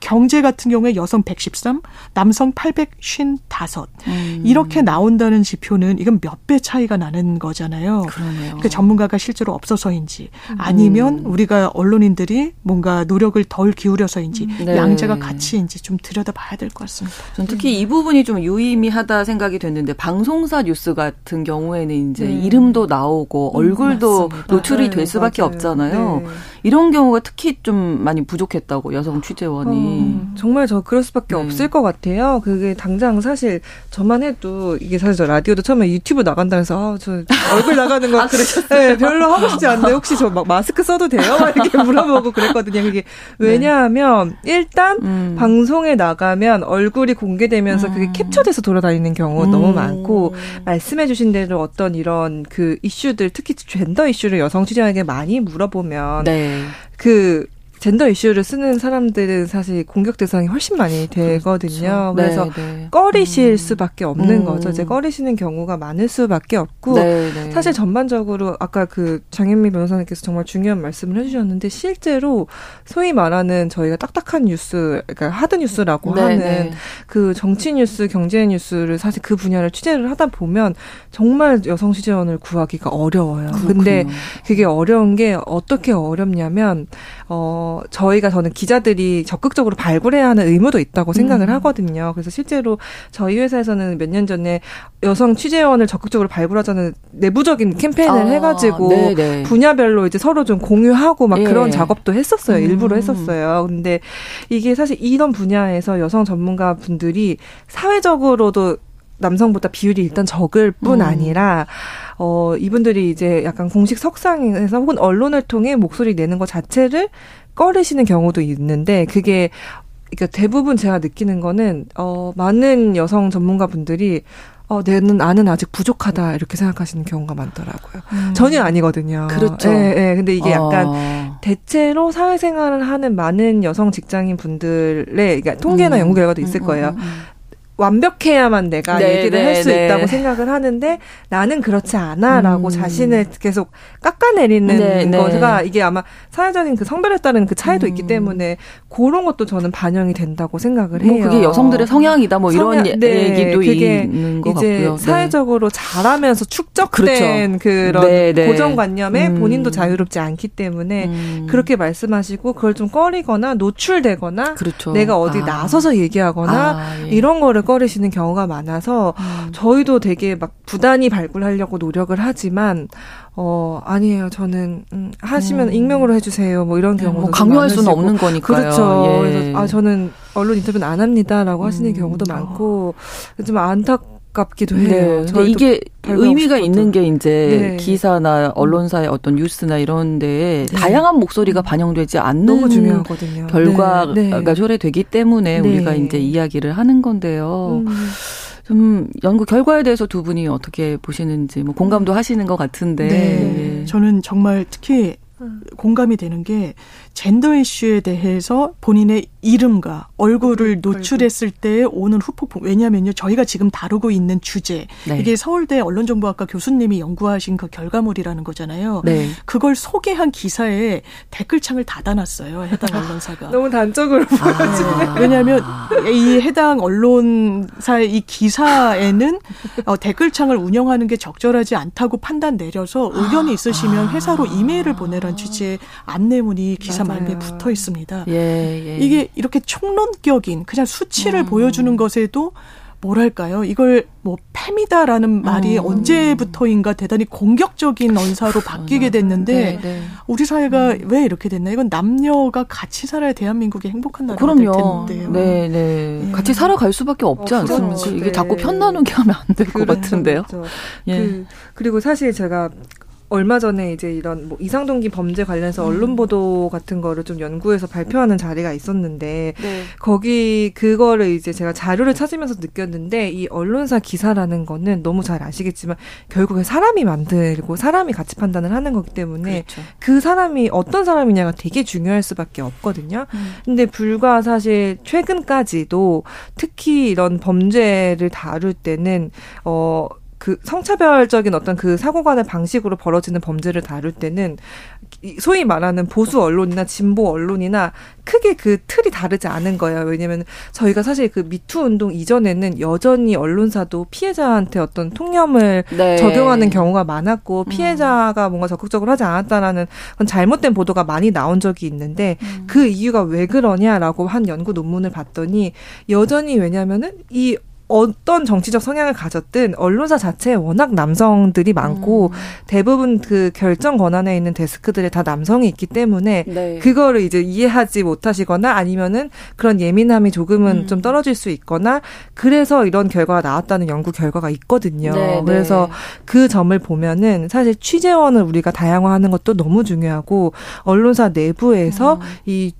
[SPEAKER 4] 경제 같은 경우에 여성 113, 남성 855.
[SPEAKER 2] 음.
[SPEAKER 4] 이렇게 나온다는 지표는 이건 몇 배 차이가 나는 거잖아요.
[SPEAKER 2] 그러네요.
[SPEAKER 4] 그 전문가가 실제로 없어서인지 아니면 우리가 언론인들이 뭔가 노력을 덜 기울여서인지
[SPEAKER 2] 네.
[SPEAKER 4] 양자가 같이인지 좀 들여다봐야 될 것 같습니다.
[SPEAKER 2] 전 특히 이 부분이 좀 유의미하다 생각이 됐는데 방송사 뉴스 같은 경우에는 이제
[SPEAKER 3] 음.
[SPEAKER 2] 이름도 나오고 얼굴도
[SPEAKER 4] 맞습니다.
[SPEAKER 2] 노출이
[SPEAKER 3] 네,
[SPEAKER 2] 될 수밖에
[SPEAKER 3] 맞아요.
[SPEAKER 2] 없잖아요.
[SPEAKER 3] 네.
[SPEAKER 2] 이런 경우가 특히 좀 많이 부족했다고 여성 취재원이.
[SPEAKER 3] 어, 정말 저 그럴 수밖에
[SPEAKER 2] 네.
[SPEAKER 3] 없을 것 같아요. 그게 당장 사실 저만 해도 이게 사실 저 라디오도 처음에 유튜브 나간다면서 아, 저 얼굴 나가는 거
[SPEAKER 2] 아?
[SPEAKER 3] 네, 별로 하고 싶지 않는데 혹시 저 막 마스크 써도 돼요? 막 이렇게 물어보고 그랬거든요. 그게 왜냐하면 일단
[SPEAKER 2] 음.
[SPEAKER 3] 방송에 나가면 얼굴이 공개되면서 그게
[SPEAKER 2] 음.
[SPEAKER 3] 캡처돼서 돌아다니는 경우가
[SPEAKER 2] 음.
[SPEAKER 3] 너무 많고 말씀해주신 대로 어떤 이런 그 이슈들 특히 젠더 이슈를 여성 취재원에게 많이 물어보면
[SPEAKER 2] 네.
[SPEAKER 3] 그 젠더 이슈를 쓰는 사람들은 사실 공격 대상이 훨씬 많이 되거든요.
[SPEAKER 2] 네,
[SPEAKER 3] 그래서
[SPEAKER 2] 네.
[SPEAKER 3] 꺼리실
[SPEAKER 2] 음.
[SPEAKER 3] 수밖에 없는
[SPEAKER 2] 음.
[SPEAKER 3] 거죠. 이제 꺼리시는 경우가 많을 수밖에 없고
[SPEAKER 2] 네, 네.
[SPEAKER 3] 사실 전반적으로 아까 그 장현미 변호사님께서 정말 중요한 말씀을 해주셨는데 실제로 소위 말하는 저희가 딱딱한 뉴스, 그러니까 하드 뉴스라고
[SPEAKER 2] 네,
[SPEAKER 3] 하는
[SPEAKER 2] 네.
[SPEAKER 3] 그 정치 뉴스, 경제 뉴스를 사실 그 분야를 취재를 하다 보면 정말 여성 취재원을 구하기가 어려워요. 근데
[SPEAKER 2] 그렇군요.
[SPEAKER 3] 그게 어려운 게 어떻게 어렵냐면 어 저희가 저는 기자들이 적극적으로 발굴해야 하는 의무도 있다고 생각을
[SPEAKER 2] 음.
[SPEAKER 3] 하거든요. 그래서 실제로 저희 회사에서는 몇 년 전에 여성 취재원을 적극적으로 발굴하자는 내부적인 캠페인을
[SPEAKER 2] 아,
[SPEAKER 3] 해가지고
[SPEAKER 2] 네, 네.
[SPEAKER 3] 분야별로 이제 서로 좀 공유하고 막
[SPEAKER 2] 예.
[SPEAKER 3] 그런 작업도 했었어요.
[SPEAKER 2] 음.
[SPEAKER 3] 일부러 했었어요. 근데 이게 사실 이런 분야에서 여성 전문가 분들이 사회적으로도 남성보다 비율이 일단 적을 뿐
[SPEAKER 2] 음.
[SPEAKER 3] 아니라 어 이분들이 이제 약간 공식 석상에서 혹은 언론을 통해 목소리 내는 것 자체를 꺼리시는 경우도 있는데 그게 그러니까 대부분 제가 느끼는 거는 어 많은 여성 전문가분들이 어 내는 나는 아직 부족하다 이렇게 생각하시는 경우가 많더라고요. 전혀 아니거든요.
[SPEAKER 2] 그렇죠.
[SPEAKER 3] 예, 예. 근데 이게 약간
[SPEAKER 2] 어.
[SPEAKER 3] 대체로 사회생활을 하는 많은 여성 직장인 분들의 그러니까 통계나
[SPEAKER 2] 음.
[SPEAKER 3] 연구 결과도 있을
[SPEAKER 2] 음,
[SPEAKER 3] 거예요.
[SPEAKER 2] 음, 음.
[SPEAKER 3] 완벽해야만 내가
[SPEAKER 2] 네,
[SPEAKER 3] 얘기를
[SPEAKER 2] 네,
[SPEAKER 3] 할수
[SPEAKER 2] 네.
[SPEAKER 3] 있다고 생각을 하는데 나는 그렇지 않아라고
[SPEAKER 2] 음.
[SPEAKER 3] 자신을 계속 깎아내리는
[SPEAKER 2] 네, 네.
[SPEAKER 3] 거가 이게 아마 사회적인 그 성별에 따른 그 차이도 있기
[SPEAKER 2] 음.
[SPEAKER 3] 때문에 그런 것도 저는 반영이 된다고 생각을
[SPEAKER 2] 뭐
[SPEAKER 3] 해요.
[SPEAKER 2] 그게 여성들의 성향이다 뭐 이런
[SPEAKER 3] 성향- 네,
[SPEAKER 2] 얘기도 있는 것
[SPEAKER 3] 이제
[SPEAKER 2] 같고요. 네.
[SPEAKER 3] 사회적으로 잘하면서 축적된 그런
[SPEAKER 2] 네, 네.
[SPEAKER 3] 고정관념에
[SPEAKER 2] 음.
[SPEAKER 3] 본인도 자유롭지 않기 때문에
[SPEAKER 2] 음.
[SPEAKER 3] 그렇게 말씀하시고 그걸 좀 꺼리거나 노출되거나
[SPEAKER 2] 그렇죠.
[SPEAKER 3] 내가 어디
[SPEAKER 2] 아.
[SPEAKER 3] 나서서 얘기하거나
[SPEAKER 2] 아, 예.
[SPEAKER 3] 이런 거를 꺼리시는 경우가 많아서
[SPEAKER 2] 음.
[SPEAKER 3] 저희도 되게 막 부단히 발굴하려고 노력을 하지만 어 아니에요 저는 음, 하시면
[SPEAKER 2] 음.
[SPEAKER 3] 익명으로 해주세요 뭐 이런 경우도 뭐좀
[SPEAKER 2] 강요할 수는. 없는 거니까요.
[SPEAKER 3] 그렇죠.
[SPEAKER 2] 예.
[SPEAKER 3] 그래서 아 저는 언론 인터뷰는 안 합니다라고 하시는
[SPEAKER 2] 음.
[SPEAKER 3] 경우도 많고 좀 안타깝 기도
[SPEAKER 2] 네.
[SPEAKER 3] 해요.
[SPEAKER 2] 근데
[SPEAKER 3] 저희도
[SPEAKER 2] 이게 의미가
[SPEAKER 3] 싶어도.
[SPEAKER 2] 있는 게 이제
[SPEAKER 3] 네.
[SPEAKER 2] 기사나 언론사의 어떤 뉴스나 이런 데에
[SPEAKER 3] 네.
[SPEAKER 2] 다양한 목소리가 반영되지 않는
[SPEAKER 3] 너무 중요하거든요.
[SPEAKER 2] 결과가
[SPEAKER 3] 네, 네.
[SPEAKER 2] 초래되기 때문에
[SPEAKER 3] 네.
[SPEAKER 2] 우리가 이제 이야기를 하는 건데요.
[SPEAKER 3] 음.
[SPEAKER 2] 좀 연구 결과에 대해서 두 분이 어떻게 보시는지 뭐 공감도 하시는 것 같은데.
[SPEAKER 3] 네.
[SPEAKER 2] 예.
[SPEAKER 4] 저는 정말 특히 공감이 되는 게 젠더 이슈에 대해서 본인의 이름과 얼굴을 노출했을 때 오는 후폭풍. 왜냐면요, 저희가 지금 다루고 있는 주제
[SPEAKER 2] 네.
[SPEAKER 4] 이게 서울대 언론정보학과 교수님이 연구하신 그 결과물이라는 거잖아요.
[SPEAKER 2] 네.
[SPEAKER 4] 그걸 소개한 기사에 댓글창을 닫아놨어요. 해당 언론사가.
[SPEAKER 3] 너무 단적으로
[SPEAKER 2] 아.
[SPEAKER 4] 왜냐하면 이 해당 언론사의 이 기사에는 어, 댓글창을 운영하는 게 적절하지 않다고 판단 내려서 의견이 있으시면 회사로 이메일을 보내라 는 취지의 안내문이 기사. 말미에 붙어 있습니다.
[SPEAKER 2] 예, 예.
[SPEAKER 4] 이게 이렇게 총론격인 그냥 수치를
[SPEAKER 2] 음.
[SPEAKER 4] 보여주는 것에도 뭐랄까요? 이걸 뭐 팸이다라는 말이
[SPEAKER 2] 음.
[SPEAKER 4] 언제부터인가 대단히 공격적인 언사로 바뀌게 됐는데
[SPEAKER 2] 네, 네.
[SPEAKER 4] 우리 사회가 왜 이렇게 됐나? 이건 남녀가 같이 살아야 대한민국이 행복한 나라가
[SPEAKER 2] 그럼요.
[SPEAKER 4] 될 텐데요.
[SPEAKER 2] 네, 네.
[SPEAKER 4] 네.
[SPEAKER 2] 같이 살아갈 수밖에 없지
[SPEAKER 3] 없죠.
[SPEAKER 2] 않습니까? 이게
[SPEAKER 3] 네.
[SPEAKER 2] 자꾸 편 나누게 하면 안 될것
[SPEAKER 3] 그렇죠,
[SPEAKER 2] 같은데요.
[SPEAKER 3] 그렇죠.
[SPEAKER 2] 예.
[SPEAKER 3] 그, 그리고 사실 제가 얼마 전에 이제 이런 뭐 이상동기 범죄 관련해서
[SPEAKER 2] 음.
[SPEAKER 3] 언론 보도 같은 거를 좀 연구해서 발표하는 자리가 있었는데
[SPEAKER 2] 네.
[SPEAKER 3] 거기 그거를 이제 제가 자료를 찾으면서 느꼈는데 이 언론사 기사라는 거는 너무 잘 아시겠지만 결국에 사람이 만들고 사람이 가치 판단을 하는 거기 때문에
[SPEAKER 2] 그렇죠.
[SPEAKER 3] 그 사람이 어떤 사람이냐가 되게 중요할 수밖에 없거든요.
[SPEAKER 2] 음.
[SPEAKER 3] 근데 불과 사실 최근까지도 특히 이런 범죄를 다룰 때는 어. 그 성차별적인 어떤 그 사고관의 방식으로 벌어지는 범죄를 다룰 때는 이 소위 말하는 보수 언론이나 진보 언론이나 크게 그 틀이 다르지 않은 거예요. 왜냐면 저희가 사실 그 미투 운동 이전에는 여전히 언론사도 피해자한테 어떤 통념을
[SPEAKER 2] 네.
[SPEAKER 3] 적용하는 경우가 많았고
[SPEAKER 2] 음.
[SPEAKER 3] 피해자가 뭔가 적극적으로 하지 않았다라는 그런 잘못된 보도가 많이 나온 적이 있는데
[SPEAKER 2] 음.
[SPEAKER 3] 그 이유가 왜 그러냐라고 한 연구 논문을 봤더니 여전히 왜냐면은 이 어떤 정치적 성향을 가졌든 언론사 자체에 워낙 남성들이 많고
[SPEAKER 2] 음.
[SPEAKER 3] 대부분 그 결정 권한에 있는 데스크들에 다 남성이 있기 때문에
[SPEAKER 2] 네.
[SPEAKER 3] 그거를 이제 이해하지 못하시거나 아니면은 그런 예민함이 조금은
[SPEAKER 2] 음.
[SPEAKER 3] 좀 떨어질 수 있거나 그래서 이런 결과가 나왔다는 연구 결과가 있거든요.
[SPEAKER 2] 네,
[SPEAKER 3] 그래서
[SPEAKER 2] 네.
[SPEAKER 3] 그 점을 보면은 사실 취재원을 우리가 다양화하는 것도 너무 중요하고 언론사 내부에서
[SPEAKER 2] 음.
[SPEAKER 3] 이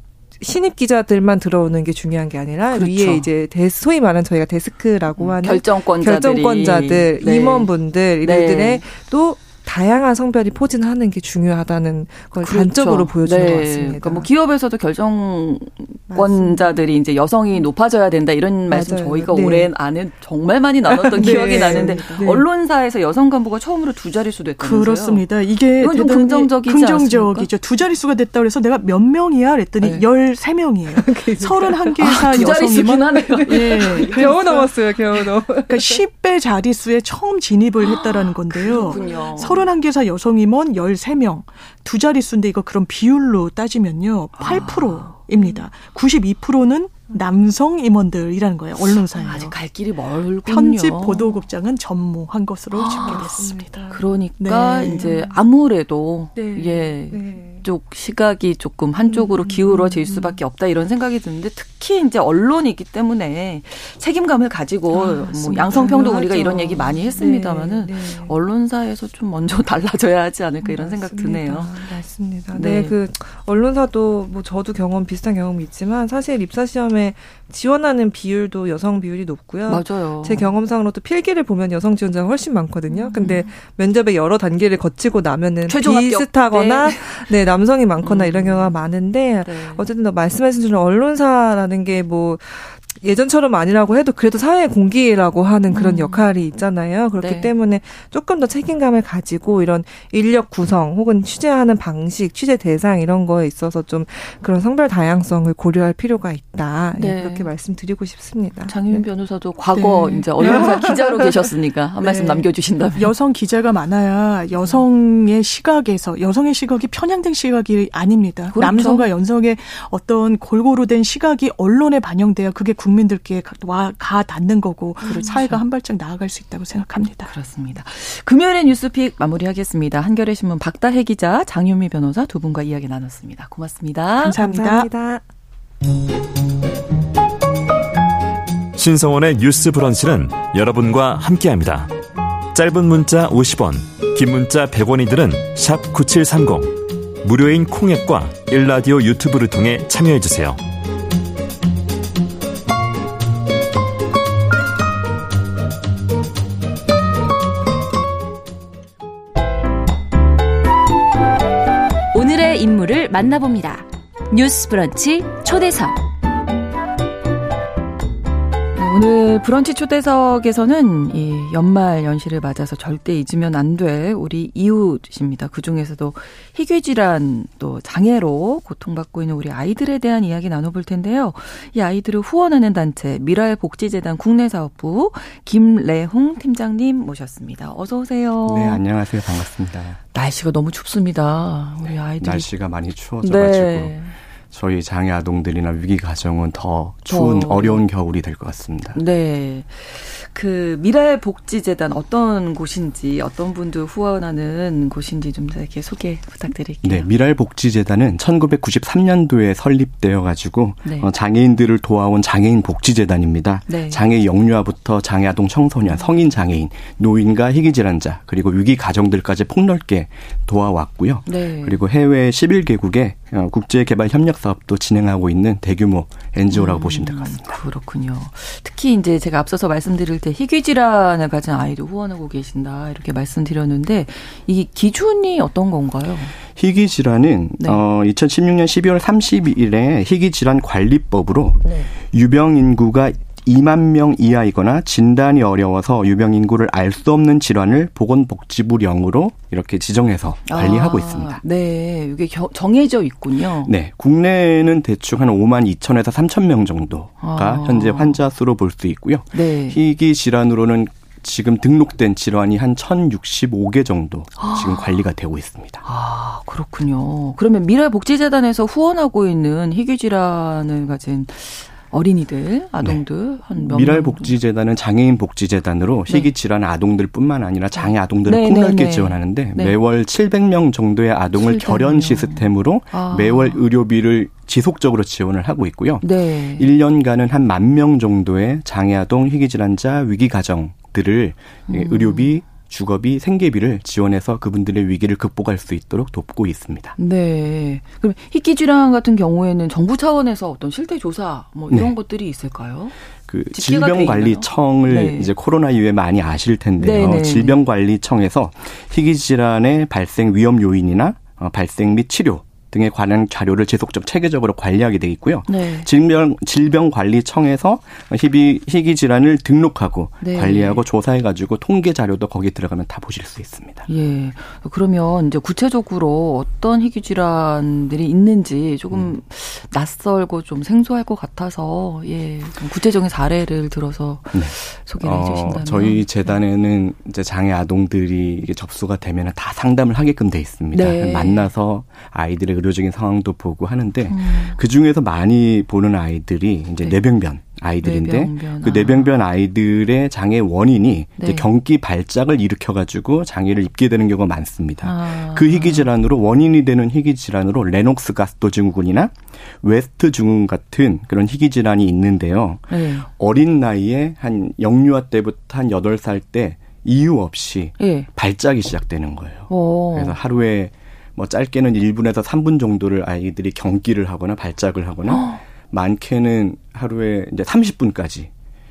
[SPEAKER 3] 신입 기자들만 들어오는 게 중요한 게 아니라
[SPEAKER 2] 그렇죠.
[SPEAKER 3] 위에 이제 데스, 소위 말하는 저희가 데스크라고 하는
[SPEAKER 2] 결정권자들이
[SPEAKER 3] 결정권자들,
[SPEAKER 2] 네.
[SPEAKER 3] 임원분들 이들의
[SPEAKER 2] 네.
[SPEAKER 3] 또 다양한 성별이 포진하는 게 중요하다는 걸
[SPEAKER 2] 그렇죠.
[SPEAKER 3] 단적으로 보여주는
[SPEAKER 2] 네.
[SPEAKER 3] 것 같습니다.
[SPEAKER 2] 그러니까 뭐 기업에서도 결정권자들이 이제 여성이 높아져야 된다 이런 말씀
[SPEAKER 3] 맞아요.
[SPEAKER 2] 저희가
[SPEAKER 3] 네.
[SPEAKER 2] 올해 안에 정말 많이 나눴던
[SPEAKER 3] 네.
[SPEAKER 2] 기억이 나는데
[SPEAKER 3] 네.
[SPEAKER 2] 언론사에서 여성 간부가 처음으로 두 자릿수 됐다면서요?
[SPEAKER 4] 그렇습니다. 이게
[SPEAKER 2] 이건 좀 긍정적이지
[SPEAKER 4] 긍정적이죠. 두 자릿수가 됐다 그래서 내가 몇 명이야 그랬더니
[SPEAKER 2] 네.
[SPEAKER 4] 13명이에요. 31개
[SPEAKER 2] 아, 사두 자릿수긴
[SPEAKER 4] 여성이면
[SPEAKER 2] 하네요.
[SPEAKER 4] 예.
[SPEAKER 3] 겨우 넘었어요, 겨우 넘.
[SPEAKER 4] 그러니까 10배 자릿수에 처음 진입을 했다라는 건데요.
[SPEAKER 2] 그렇군요.
[SPEAKER 4] 31개사 여성 임원 13명. 두 자릿수인데 이거 그럼 비율로 따지면요. 8%입니다. 92%는 남성 임원들이라는 거예요. 언론사예요.
[SPEAKER 2] 아직 갈 길이 멀군요.
[SPEAKER 4] 편집 보도국장은 전무한 것으로
[SPEAKER 2] 아,
[SPEAKER 4] 집계됐습니다.
[SPEAKER 2] 그러니까
[SPEAKER 4] 네.
[SPEAKER 2] 이제 아무래도
[SPEAKER 3] 네.
[SPEAKER 2] 예.
[SPEAKER 3] 네.
[SPEAKER 2] 쪽 시각이 조금 한쪽으로
[SPEAKER 3] 음,
[SPEAKER 2] 기울어질
[SPEAKER 3] 음,
[SPEAKER 2] 수밖에 없다 이런 생각이 드는데 특히 이제 언론이기 때문에 책임감을 가지고
[SPEAKER 3] 아,
[SPEAKER 2] 뭐. 양성평등 우리가. 이런 얘기 많이 했습니다마는
[SPEAKER 3] 네, 네.
[SPEAKER 2] 언론사에서 좀 먼저 달라져야 하지 않을까 이런 생각
[SPEAKER 3] 맞습니다.
[SPEAKER 2] 드네요.
[SPEAKER 3] 맞습니다.
[SPEAKER 2] 네.
[SPEAKER 3] 네. 그 언론사도 뭐 저도 경험 비슷한 경험이 있지만 사실 입사 시험에 지원하는 비율도 여성 비율이 높고요.
[SPEAKER 2] 맞아요.
[SPEAKER 3] 제 경험상으로도 필기를 보면 여성 지원자가 훨씬 많거든요.
[SPEAKER 2] 음.
[SPEAKER 3] 근데 면접의 여러 단계를 거치고 나면은
[SPEAKER 2] 최종.
[SPEAKER 3] 비슷하거나 네, 남성이 많거나
[SPEAKER 2] 음.
[SPEAKER 3] 이런 경우가 많은데
[SPEAKER 2] 네.
[SPEAKER 3] 어쨌든 뭐 말씀하신 것처럼 언론사라는 게 뭐 예전처럼 아니라고 해도 그래도 사회 공기라고 하는 그런
[SPEAKER 2] 음.
[SPEAKER 3] 역할이 있잖아요. 그렇기
[SPEAKER 2] 네.
[SPEAKER 3] 때문에 조금 더 책임감을 가지고 이런 인력 구성 혹은 취재하는 방식, 취재 대상 이런 거에 있어서 좀 그런 성별 다양성을 고려할 필요가 있다. 예,
[SPEAKER 2] 네.
[SPEAKER 3] 그렇게 말씀드리고 싶습니다.
[SPEAKER 2] 장윤
[SPEAKER 3] 네.
[SPEAKER 2] 변호사도 과거
[SPEAKER 4] 네.
[SPEAKER 2] 이제 언론사 기자로 계셨으니까 한 말씀
[SPEAKER 4] 네.
[SPEAKER 2] 남겨주신다면.
[SPEAKER 4] 여성 기자가 많아야 여성의 시각에서 여성의 시각이 편향된 시각이 아닙니다.
[SPEAKER 2] 그렇죠.
[SPEAKER 4] 남성과 여성의 어떤 골고루 된 시각이 언론에 반영돼야 그게 국민 들께 가- 와, 가 닿는 거고
[SPEAKER 2] 그렇죠.
[SPEAKER 4] 사회가 한 발짝 나아갈 수 있다고 생각합니다.
[SPEAKER 2] 그렇습니다. 금요일의 뉴스픽 마무리하겠습니다. 한겨레 신문 박다혜 기자, 장윤미 변호사 두 분과 이야기 나눴습니다. 고맙습니다.
[SPEAKER 4] 감사합니다.
[SPEAKER 3] 감사합니다.
[SPEAKER 6] 신성원의 뉴스 브런치는 여러분과 함께합니다. 짧은 문자 50원, 긴 문자 100원이들은 샵 9730. 무료인 콩앱과 일라디오 유튜브를 통해 참여해주세요.
[SPEAKER 5] 만나봅니다. 뉴스 브런치 초대석.
[SPEAKER 2] 오늘 브런치 초대석에서는 이 연말 연시를 맞아서 절대 잊으면 안 될 우리 이웃입니다. 그 중에서도 희귀 질환 또 장애로 고통받고 있는 우리 아이들에 대한 이야기 나눠볼 텐데요. 이 아이들을 후원하는 단체 미랄 복지재단 국내 사업부 김래홍 팀장님 모셨습니다. 어서 오세요.
[SPEAKER 7] 네, 안녕하세요. 반갑습니다.
[SPEAKER 2] 날씨가 너무 춥습니다. 우리 아이들이
[SPEAKER 7] 날씨가 많이 추워져 가지고
[SPEAKER 2] 네.
[SPEAKER 7] 저희 장애 아동들이나 위기 가정은 더 추운
[SPEAKER 2] 더.
[SPEAKER 7] 어려운 겨울이 될 것 같습니다.
[SPEAKER 2] 네. 그 미랄 복지재단 어떤 곳인지 어떤 분들 후원하는 곳인지 좀 이렇게 소개 부탁드릴게요.
[SPEAKER 7] 네, 미랄 복지재단은 1993년도에 설립되어 가지고
[SPEAKER 2] 네.
[SPEAKER 7] 어, 장애인들을 도와온 장애인 복지재단입니다.
[SPEAKER 2] 네.
[SPEAKER 7] 장애 영유아부터 장애 아동 청소년, 성인 장애인, 노인과 희귀 질환자, 그리고 위기 가정들까지 폭넓게 도와왔고요.
[SPEAKER 2] 네.
[SPEAKER 7] 그리고 해외 11개국에 어, 국제 개발 협력 사업도 진행하고 있는 대규모 NGO라고 보시면 될 것 같습니다.
[SPEAKER 2] 그렇군요. 특히 이제 제가 앞서서 말씀드릴 때 희귀 질환을 가진 아이를 후원하고 계신다 이렇게 말씀드렸는데 이 기준이 어떤 건가요?
[SPEAKER 7] 희귀 질환은
[SPEAKER 2] 네.
[SPEAKER 7] 어 2016년 12월 30일에 희귀 질환 관리법으로
[SPEAKER 2] 네.
[SPEAKER 7] 유병 인구가 2만 명 이하이거나 진단이 어려워서 유병 인구를 알 수 없는 질환을 보건복지부령으로 이렇게 지정해서 관리하고
[SPEAKER 2] 아,
[SPEAKER 7] 있습니다.
[SPEAKER 2] 네, 이게 겨- 정해져 있군요.
[SPEAKER 7] 네, 국내에는 대충 한 5만 2천에서 3천 명 정도가
[SPEAKER 2] 아.
[SPEAKER 7] 현재 환자 수로 볼 수 있고요.
[SPEAKER 2] 네.
[SPEAKER 7] 희귀 질환으로는 지금 등록된 질환이 한 1,065개 정도 지금 관리가 되고 있습니다.
[SPEAKER 2] 아, 그렇군요. 그러면 미래복지재단에서 후원하고 있는 희귀 질환을 가진 어린이들, 아동들 한 몇?
[SPEAKER 7] 미랄복지재단은 장애인 복지재단으로
[SPEAKER 2] 네.
[SPEAKER 7] 희귀 질환 아동들뿐만 아니라 장애 아동들을
[SPEAKER 2] 네,
[SPEAKER 7] 폭넓게
[SPEAKER 2] 네, 네.
[SPEAKER 7] 지원하는데
[SPEAKER 2] 네.
[SPEAKER 7] 매월 700명 정도의 아동을
[SPEAKER 2] 700
[SPEAKER 7] 결연
[SPEAKER 2] 명.
[SPEAKER 7] 시스템으로
[SPEAKER 2] 아.
[SPEAKER 7] 매월 의료비를 지속적으로 지원을 하고 있고요.
[SPEAKER 2] 네.
[SPEAKER 7] 1년간은 한 만 명 정도의 장애 아동 희귀 질환자 위기 가정들을 예,
[SPEAKER 2] 음.
[SPEAKER 7] 의료비, 주거비, 생계비를 지원해서 그분들의 위기를 극복할 수 있도록 돕고 있습니다.
[SPEAKER 2] 네. 그럼 희귀 질환 같은 경우에는 정부 차원에서 어떤 실태 조사 뭐 이런
[SPEAKER 7] 네.
[SPEAKER 2] 것들이 있을까요?
[SPEAKER 7] 그 질병관리청을?
[SPEAKER 2] 네.
[SPEAKER 7] 이제 코로나 이후에 많이 아실 텐데요.
[SPEAKER 2] 네, 네,
[SPEAKER 7] 질병관리청에서 희귀 질환의 발생 위험 요인이나 어, 발생 및 치료 등에 관한 자료를 지속적 체계적으로 관리하게 돼 있고요.
[SPEAKER 2] 네.
[SPEAKER 7] 질병 질병관리청에서 희귀 희귀 질환을 등록하고
[SPEAKER 2] 네.
[SPEAKER 7] 관리하고 조사해 가지고 통계 자료도 거기 들어가면 다 보실 수 있습니다.
[SPEAKER 2] 예. 그러면 이제 구체적으로 어떤 희귀 질환들이 있는지 조금
[SPEAKER 7] 음.
[SPEAKER 2] 낯설고 좀 생소할 것 같아서 예. 좀 구체적인 사례를 들어서
[SPEAKER 7] 네.
[SPEAKER 2] 소개를 해 주신다면
[SPEAKER 7] 어, 저희 재단에는 이제 장애 아동들이 접수가 되면 다 상담을 하게끔 돼 있습니다.
[SPEAKER 2] 네.
[SPEAKER 7] 만나서 아이들의 의료적인 상황도 보고 하는데
[SPEAKER 2] 음.
[SPEAKER 7] 그 중에서 많이 보는 아이들이 이제
[SPEAKER 2] 네.
[SPEAKER 7] 내병변 아이들인데
[SPEAKER 2] 뇌병변,
[SPEAKER 7] 그
[SPEAKER 2] 아.
[SPEAKER 7] 내병변 아이들의 장애 원인이
[SPEAKER 2] 네.
[SPEAKER 7] 경기 발작을 일으켜 가지고 장애를 입게 되는 경우가 많습니다.
[SPEAKER 2] 아.
[SPEAKER 7] 그 희귀 질환으로 원인이 되는 희귀 질환으로 레녹스 가스도 증후군이나 웨스트 증후군 같은 그런 희귀 질환이 있는데요.
[SPEAKER 2] 네.
[SPEAKER 7] 어린 나이에 한 영유아 때부터 한 8살 때 이유 없이
[SPEAKER 2] 예.
[SPEAKER 7] 발작이 시작되는 거예요.
[SPEAKER 2] 어.
[SPEAKER 7] 그래서 하루에 뭐 짧게는 1분에서 3분 정도를 아이들이 경기를 하거나 발작을 하거나 많게는 하루에 이제 30분까지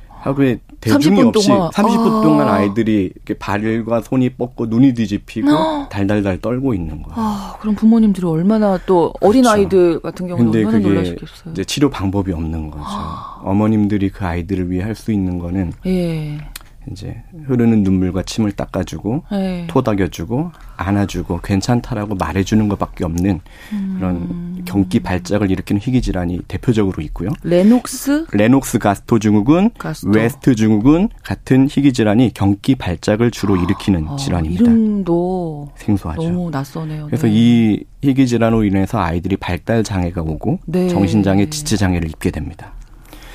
[SPEAKER 7] 하루에 대중이
[SPEAKER 2] 30분
[SPEAKER 7] 없이
[SPEAKER 2] 동안.
[SPEAKER 7] 30분
[SPEAKER 2] 아.
[SPEAKER 7] 동안 아 이들이 이렇게 발과 손이 뻗고 눈이 뒤집히고 달달달 떨고 있는 거예요.
[SPEAKER 2] 아, 그럼 부모님들이 얼마나 또 어린
[SPEAKER 7] 그렇죠.
[SPEAKER 2] 아이들 같은 경우는
[SPEAKER 7] 근데
[SPEAKER 2] 얼마나
[SPEAKER 7] 그게
[SPEAKER 2] 놀라시겠어요.
[SPEAKER 7] 이제 치료 방법이 없는 거죠. 어머님들이 그 아이들을 위해 할 수 있는 거는
[SPEAKER 2] 예.
[SPEAKER 7] 이제 흐르는 눈물과 침을 닦아주고
[SPEAKER 2] 예.
[SPEAKER 7] 토닥여주고 안아주고 괜찮다라고 말해주는 것밖에 없는 그런 경기 발작을 일으키는 희귀 질환이 대표적으로 있고요.
[SPEAKER 2] 레녹스
[SPEAKER 7] 레녹스 가스토 증후군,
[SPEAKER 2] 가스토.
[SPEAKER 7] 웨스트 증후군 같은 희귀 질환이 경기 발작을 주로 일으키는
[SPEAKER 2] 어,
[SPEAKER 7] 질환입니다.
[SPEAKER 2] 이름도
[SPEAKER 7] 생소하죠.
[SPEAKER 2] 너무 낯서네요.
[SPEAKER 7] 그래서
[SPEAKER 2] 네.
[SPEAKER 7] 이 희귀 질환으로 인해서 아이들이 발달 장애가 오고
[SPEAKER 2] 네.
[SPEAKER 7] 정신 장애, 지체 장애를 입게 됩니다.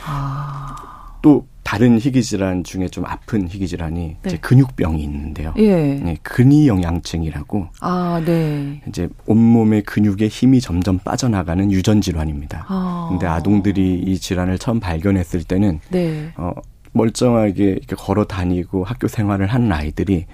[SPEAKER 2] 아,
[SPEAKER 7] 또 다른 희귀 질환 중에 좀 아픈 희귀 질환이 이제 근육병이 있는데요.
[SPEAKER 2] 예.
[SPEAKER 7] 네, 근위 영양증이라고
[SPEAKER 2] 아, 네.
[SPEAKER 7] 이제 온몸의 근육의 힘이 점점 빠져나가는 유전 질환입니다.
[SPEAKER 2] 아.
[SPEAKER 7] 근데 아동들이 이 질환을 처음 발견했을 때는
[SPEAKER 2] 네.
[SPEAKER 7] 어 멀쩡하게 이렇게 걸어 다니고 학교 생활을 하는 아이들이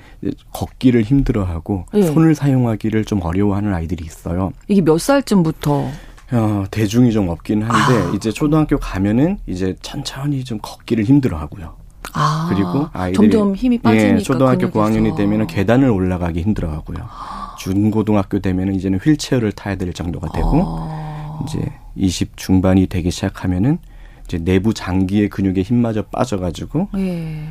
[SPEAKER 7] 걷기를 힘들어하고
[SPEAKER 2] 예.
[SPEAKER 7] 손을 사용하기를 좀 어려워하는 아이들이 있어요.
[SPEAKER 2] 이게 몇 살쯤부터
[SPEAKER 7] 어, 대중이 좀 없긴 한데
[SPEAKER 2] 아.
[SPEAKER 7] 이제 초등학교 가면은 이제 천천히 좀 걷기를 힘들어하고요.
[SPEAKER 2] 아,
[SPEAKER 7] 그리고 아이들이
[SPEAKER 2] 점점 힘이 빠지니까
[SPEAKER 7] 예, 초등학교
[SPEAKER 2] 근육에서.
[SPEAKER 7] 고학년이 되면은 계단을 올라가기 힘들어하고요. 중고등학교 되면은 이제는 휠체어를 타야 될 정도가 되고
[SPEAKER 2] 아.
[SPEAKER 7] 이제 20 중반이 되기 시작하면은 이제 내부 장기의 근육에 힘마저 빠져가지고
[SPEAKER 2] 예.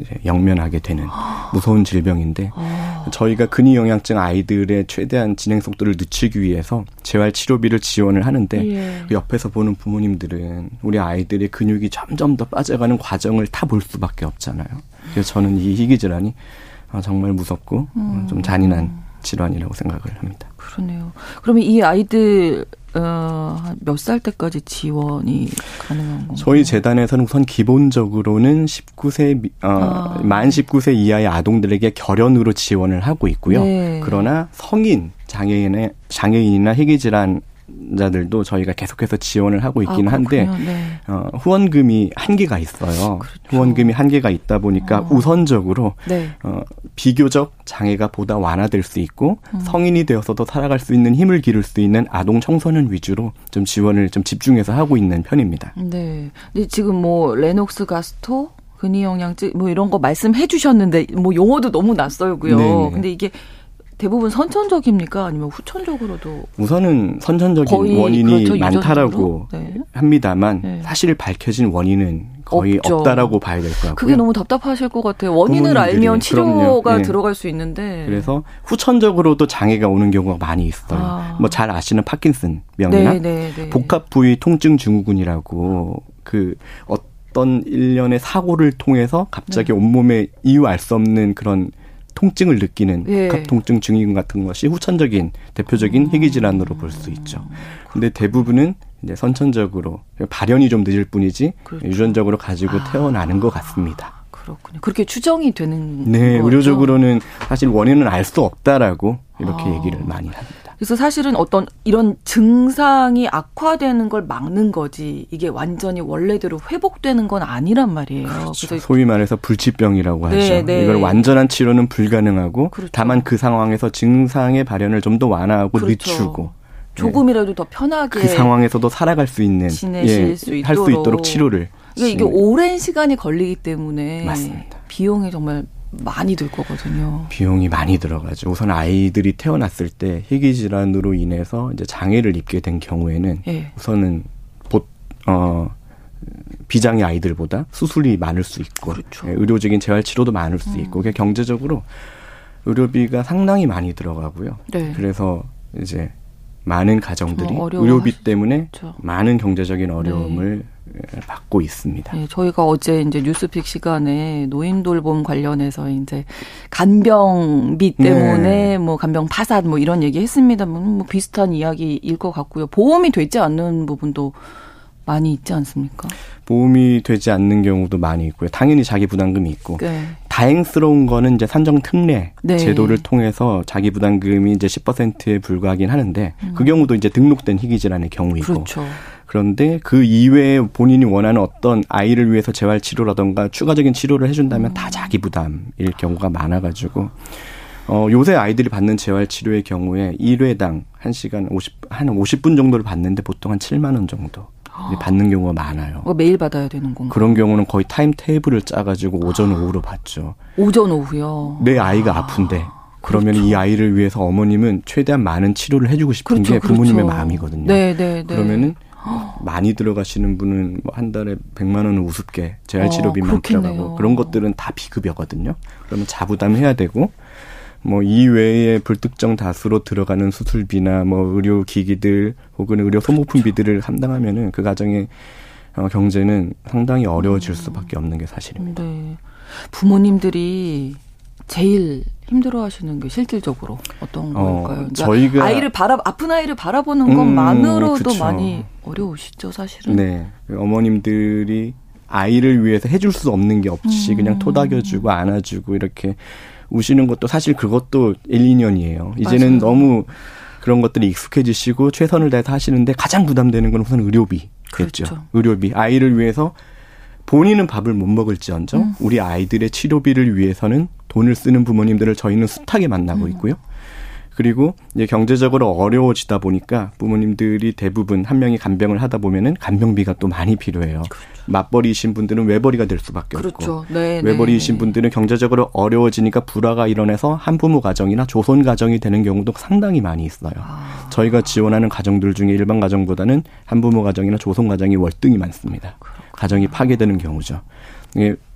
[SPEAKER 7] 이제 영면하게 되는 무서운 질병인데
[SPEAKER 2] 아.
[SPEAKER 7] 저희가 근위 영양증 아이들의 최대한 진행 속도를 늦추기 위해서 재활 치료비를 지원을 하는데
[SPEAKER 2] 예.
[SPEAKER 7] 그 옆에서 보는 부모님들은 우리 아이들의 근육이 점점 더 빠져가는 과정을 다 볼 수밖에 없잖아요. 그래서 저는 이 희귀 질환이 아, 정말 무섭고 어, 좀 잔인한 질환이라고 생각을 합니다.
[SPEAKER 2] 그러네요. 그러면 이 아이들 어, 몇살 때까지 지원이 가능한 건가요?
[SPEAKER 7] 저희 재단에서는 우선 기본적으로는 19세 미- 어,
[SPEAKER 2] 아.
[SPEAKER 7] 만 19세 이하의 아동들에게 결연으로 지원을 하고 있고요.
[SPEAKER 2] 네.
[SPEAKER 7] 그러나 성인 장애인의 장애인이나 희귀 질환 자들도 저희가 계속해서 지원을 하고 있기는
[SPEAKER 2] 아,
[SPEAKER 7] 한데.
[SPEAKER 2] 네.
[SPEAKER 7] 어, 후원금이 한계가 있어요.
[SPEAKER 2] 그렇죠.
[SPEAKER 7] 후원금이 한계가 있다 보니까
[SPEAKER 2] 어.
[SPEAKER 7] 우선적으로
[SPEAKER 2] 네.
[SPEAKER 7] 어, 비교적 장애가 보다 완화될 수 있고
[SPEAKER 2] 음.
[SPEAKER 7] 성인이 되어서도 살아갈 수 있는 힘을 기를 수 있는 아동 청소년 위주로 좀 지원을 좀 집중해서 하고 있는 편입니다.
[SPEAKER 2] 네. 근데 지금 뭐 레녹스 가스토 근위 영양제 뭐 이런 거 말씀해 주셨는데 뭐 용어도 너무 낯설고요.
[SPEAKER 7] 네네.
[SPEAKER 2] 근데 이게 대부분 선천적입니까? 아니면 후천적으로도
[SPEAKER 7] 우선은 선천적인 원인이
[SPEAKER 2] 그렇죠,
[SPEAKER 7] 많다라고?
[SPEAKER 2] 네.
[SPEAKER 7] 합니다만
[SPEAKER 2] 네.
[SPEAKER 7] 사실 밝혀진 원인은 거의
[SPEAKER 2] 없죠.
[SPEAKER 7] 없다라고 봐야 될 것 같고요.
[SPEAKER 2] 그게 너무 답답하실 것 같아요. 원인을
[SPEAKER 7] 부모님들이,
[SPEAKER 2] 알면 치료가.
[SPEAKER 7] 네.
[SPEAKER 2] 들어갈 수 있는데.
[SPEAKER 7] 그래서 후천적으로도 장애가 오는 경우가 많이 있어요.
[SPEAKER 2] 아.
[SPEAKER 7] 뭐잘 아시는 파킨슨 병이나
[SPEAKER 2] 네, 네, 네.
[SPEAKER 7] 복합 부위 통증 증후군이라고 그 어떤 일련의 사고를 통해서 갑자기
[SPEAKER 2] 네.
[SPEAKER 7] 온몸에 이유 알 수 없는 그런 통증을 느끼는
[SPEAKER 2] 예.
[SPEAKER 7] 복합 통증 증후군 같은 것이 후천적인 대표적인
[SPEAKER 2] 음.
[SPEAKER 7] 희귀 질환으로 볼 수 있죠. 근데 대부분은 이제 선천적으로 발현이 좀 늦을 뿐이지
[SPEAKER 2] 그렇죠.
[SPEAKER 7] 유전적으로 가지고
[SPEAKER 2] 아.
[SPEAKER 7] 태어나는 것 같습니다.
[SPEAKER 2] 그렇군요. 그렇게 추정이 되는
[SPEAKER 7] 네,
[SPEAKER 2] 거죠?
[SPEAKER 7] 의료적으로는 사실 원인은 알 수 없다라고 이렇게
[SPEAKER 2] 아.
[SPEAKER 7] 얘기를 많이 합니다.
[SPEAKER 2] 그래서 사실은 어떤 이런 증상이 악화되는 걸 막는 거지 이게 완전히 원래대로 회복되는 건 아니란 말이에요. 그래서
[SPEAKER 7] 소위 말해서 불치병이라고 하죠.
[SPEAKER 2] 네, 네.
[SPEAKER 7] 이걸 완전한 치료는 불가능하고
[SPEAKER 2] 그렇죠.
[SPEAKER 7] 다만 그 상황에서 증상의 발현을 좀 더 완화하고
[SPEAKER 2] 그렇죠.
[SPEAKER 7] 늦추고
[SPEAKER 2] 조금이라도 더 편하게
[SPEAKER 7] 그 상황에서도 살아갈 수 있는
[SPEAKER 2] 지내실
[SPEAKER 7] 수할수
[SPEAKER 2] 있도록.
[SPEAKER 7] 있도록 치료를
[SPEAKER 2] 이게, 이게
[SPEAKER 7] 네.
[SPEAKER 2] 오랜 시간이 걸리기 때문에
[SPEAKER 7] 맞습니다.
[SPEAKER 2] 비용이 정말 많이 들 거거든요.
[SPEAKER 7] 비용이 많이 들어가죠. 우선 아이들이 태어났을 때 희귀 질환으로 인해서 이제 장애를 입게 된 경우에는
[SPEAKER 2] 예.
[SPEAKER 7] 우선은 보, 어, 비장애 아이들보다 수술이 많을 수 있고
[SPEAKER 2] 그렇죠.
[SPEAKER 7] 예, 의료적인 재활 치료도 많을 수 있고 그게 경제적으로 의료비가 상당히 많이 들어가고요.
[SPEAKER 2] 네.
[SPEAKER 7] 그래서 이제 많은 가정들이
[SPEAKER 2] 좀 어려워하시-
[SPEAKER 7] 의료비 때문에
[SPEAKER 2] 그렇죠.
[SPEAKER 7] 많은 경제적인 어려움을 예, 받고 있습니다.
[SPEAKER 2] 네, 저희가 어제 이제 뉴스픽 시간에 노인 돌봄 관련해서 이제 간병비 때문에
[SPEAKER 7] 네.
[SPEAKER 2] 뭐 간병 파산 뭐 이런 얘기 했습니다만 뭐 비슷한 이야기일 것 같고요. 보험이 되지 않는 부분도 많이 있지 않습니까?
[SPEAKER 7] 보험이 되지 않는 경우도 많이 있고요. 당연히 자기 부담금이 있고
[SPEAKER 2] 네.
[SPEAKER 7] 다행스러운 거는 이제 산정 특례
[SPEAKER 2] 네.
[SPEAKER 7] 제도를 통해서 자기 부담금이 이제 10%에 불과하긴 하는데
[SPEAKER 2] 음.
[SPEAKER 7] 그 경우도 이제 등록된 희귀 질환의 경우이고
[SPEAKER 2] 그렇죠.
[SPEAKER 7] 그런데 그 이외에 본인이 원하는 어떤 아이를 위해서 재활 치료라던가 추가적인 치료를 해준다면
[SPEAKER 2] 음.
[SPEAKER 7] 다 자기 부담일 경우가 많아가지고 어 요새 아이들이 받는 재활 치료의 경우에 1회당 1시간 50, 한 50분 정도를 받는데 보통 한 7만 원 정도 이제 받는 경우가 많아요.
[SPEAKER 2] 뭐 매일 받아야 되는 건가?
[SPEAKER 7] 그런 경우는 거의 타임 테이블을 짜가지고 오전 오후로 받죠.
[SPEAKER 2] 오전 오후요.
[SPEAKER 7] 내 아이가 아픈데 그러면 이 아이를 위해서 어머님은 최대한 많은 치료를 해주고 싶은
[SPEAKER 2] 그렇죠,
[SPEAKER 7] 게 부모님의
[SPEAKER 2] 그렇죠.
[SPEAKER 7] 마음이거든요.
[SPEAKER 2] 네, 네, 네.
[SPEAKER 7] 그러면은 많이 들어가시는 분은 뭐 한 달에 100만 원은 우습게 재활 치료비만
[SPEAKER 2] 어, 그렇겠네요.
[SPEAKER 7] 들어가고 그런 것들은 다 비급여거든요. 그러면 자부담해야 되고 뭐 이외에 불특정 다수로 들어가는 수술비나 뭐 의료 기기들 혹은 의료 소모품비들을 감당하면은 그 가정의 어, 경제는 상당히 어려워질 수밖에 없는 게 사실입니다.
[SPEAKER 2] 네. 부모님들이 제일 힘들어하시는 게 실질적으로 어떤
[SPEAKER 7] 어,
[SPEAKER 2] 걸까요? 그러니까
[SPEAKER 7] 저희가-
[SPEAKER 2] 아이를 바라 아픈 아이를 바라보는
[SPEAKER 7] 음,
[SPEAKER 2] 것만으로도
[SPEAKER 7] 그쵸.
[SPEAKER 2] 많이 어려우시죠, 사실은.
[SPEAKER 7] 네. 그 어머님들이 아이를 위해서 해줄 수 없는 게 없이
[SPEAKER 2] 음.
[SPEAKER 7] 그냥 토닥여주고 안아주고 이렇게 우시는 것도 사실 그것도 1, 2년이에요. 이제는
[SPEAKER 2] 맞아요.
[SPEAKER 7] 너무 그런 것들이 익숙해지시고 최선을 다해서 하시는데 가장 부담되는 건 우선 의료비겠죠.
[SPEAKER 2] 그렇죠.
[SPEAKER 7] 의료비. 아이를 위해서 본인은 밥을 못 먹을지언정
[SPEAKER 2] 음.
[SPEAKER 7] 우리 아이들의 치료비를 위해서는 돈을 쓰는 부모님들을 저희는 숱하게 만나고
[SPEAKER 2] 음.
[SPEAKER 7] 있고요. 그리고 이제 경제적으로 어려워지다 보니까 부모님들이 대부분 한 명이 간병을 하다 보면은 간병비가 또 많이 필요해요. 그렇죠. 맞벌이이신 분들은 외벌이가 될 수밖에
[SPEAKER 2] 그렇죠.
[SPEAKER 7] 없고
[SPEAKER 2] 네,
[SPEAKER 7] 외벌이이신
[SPEAKER 2] 네,
[SPEAKER 7] 분들은 경제적으로 어려워지니까 불화가 일어나서 한부모 가정이나 조선 가정이 되는 경우도 상당히 많이 있어요. 아. 저희가 지원하는 가정들 중에 일반 가정보다는 한부모 가정이나 조선 가정이 월등히 많습니다. 그렇구나. 가정이 파괴되는 경우죠.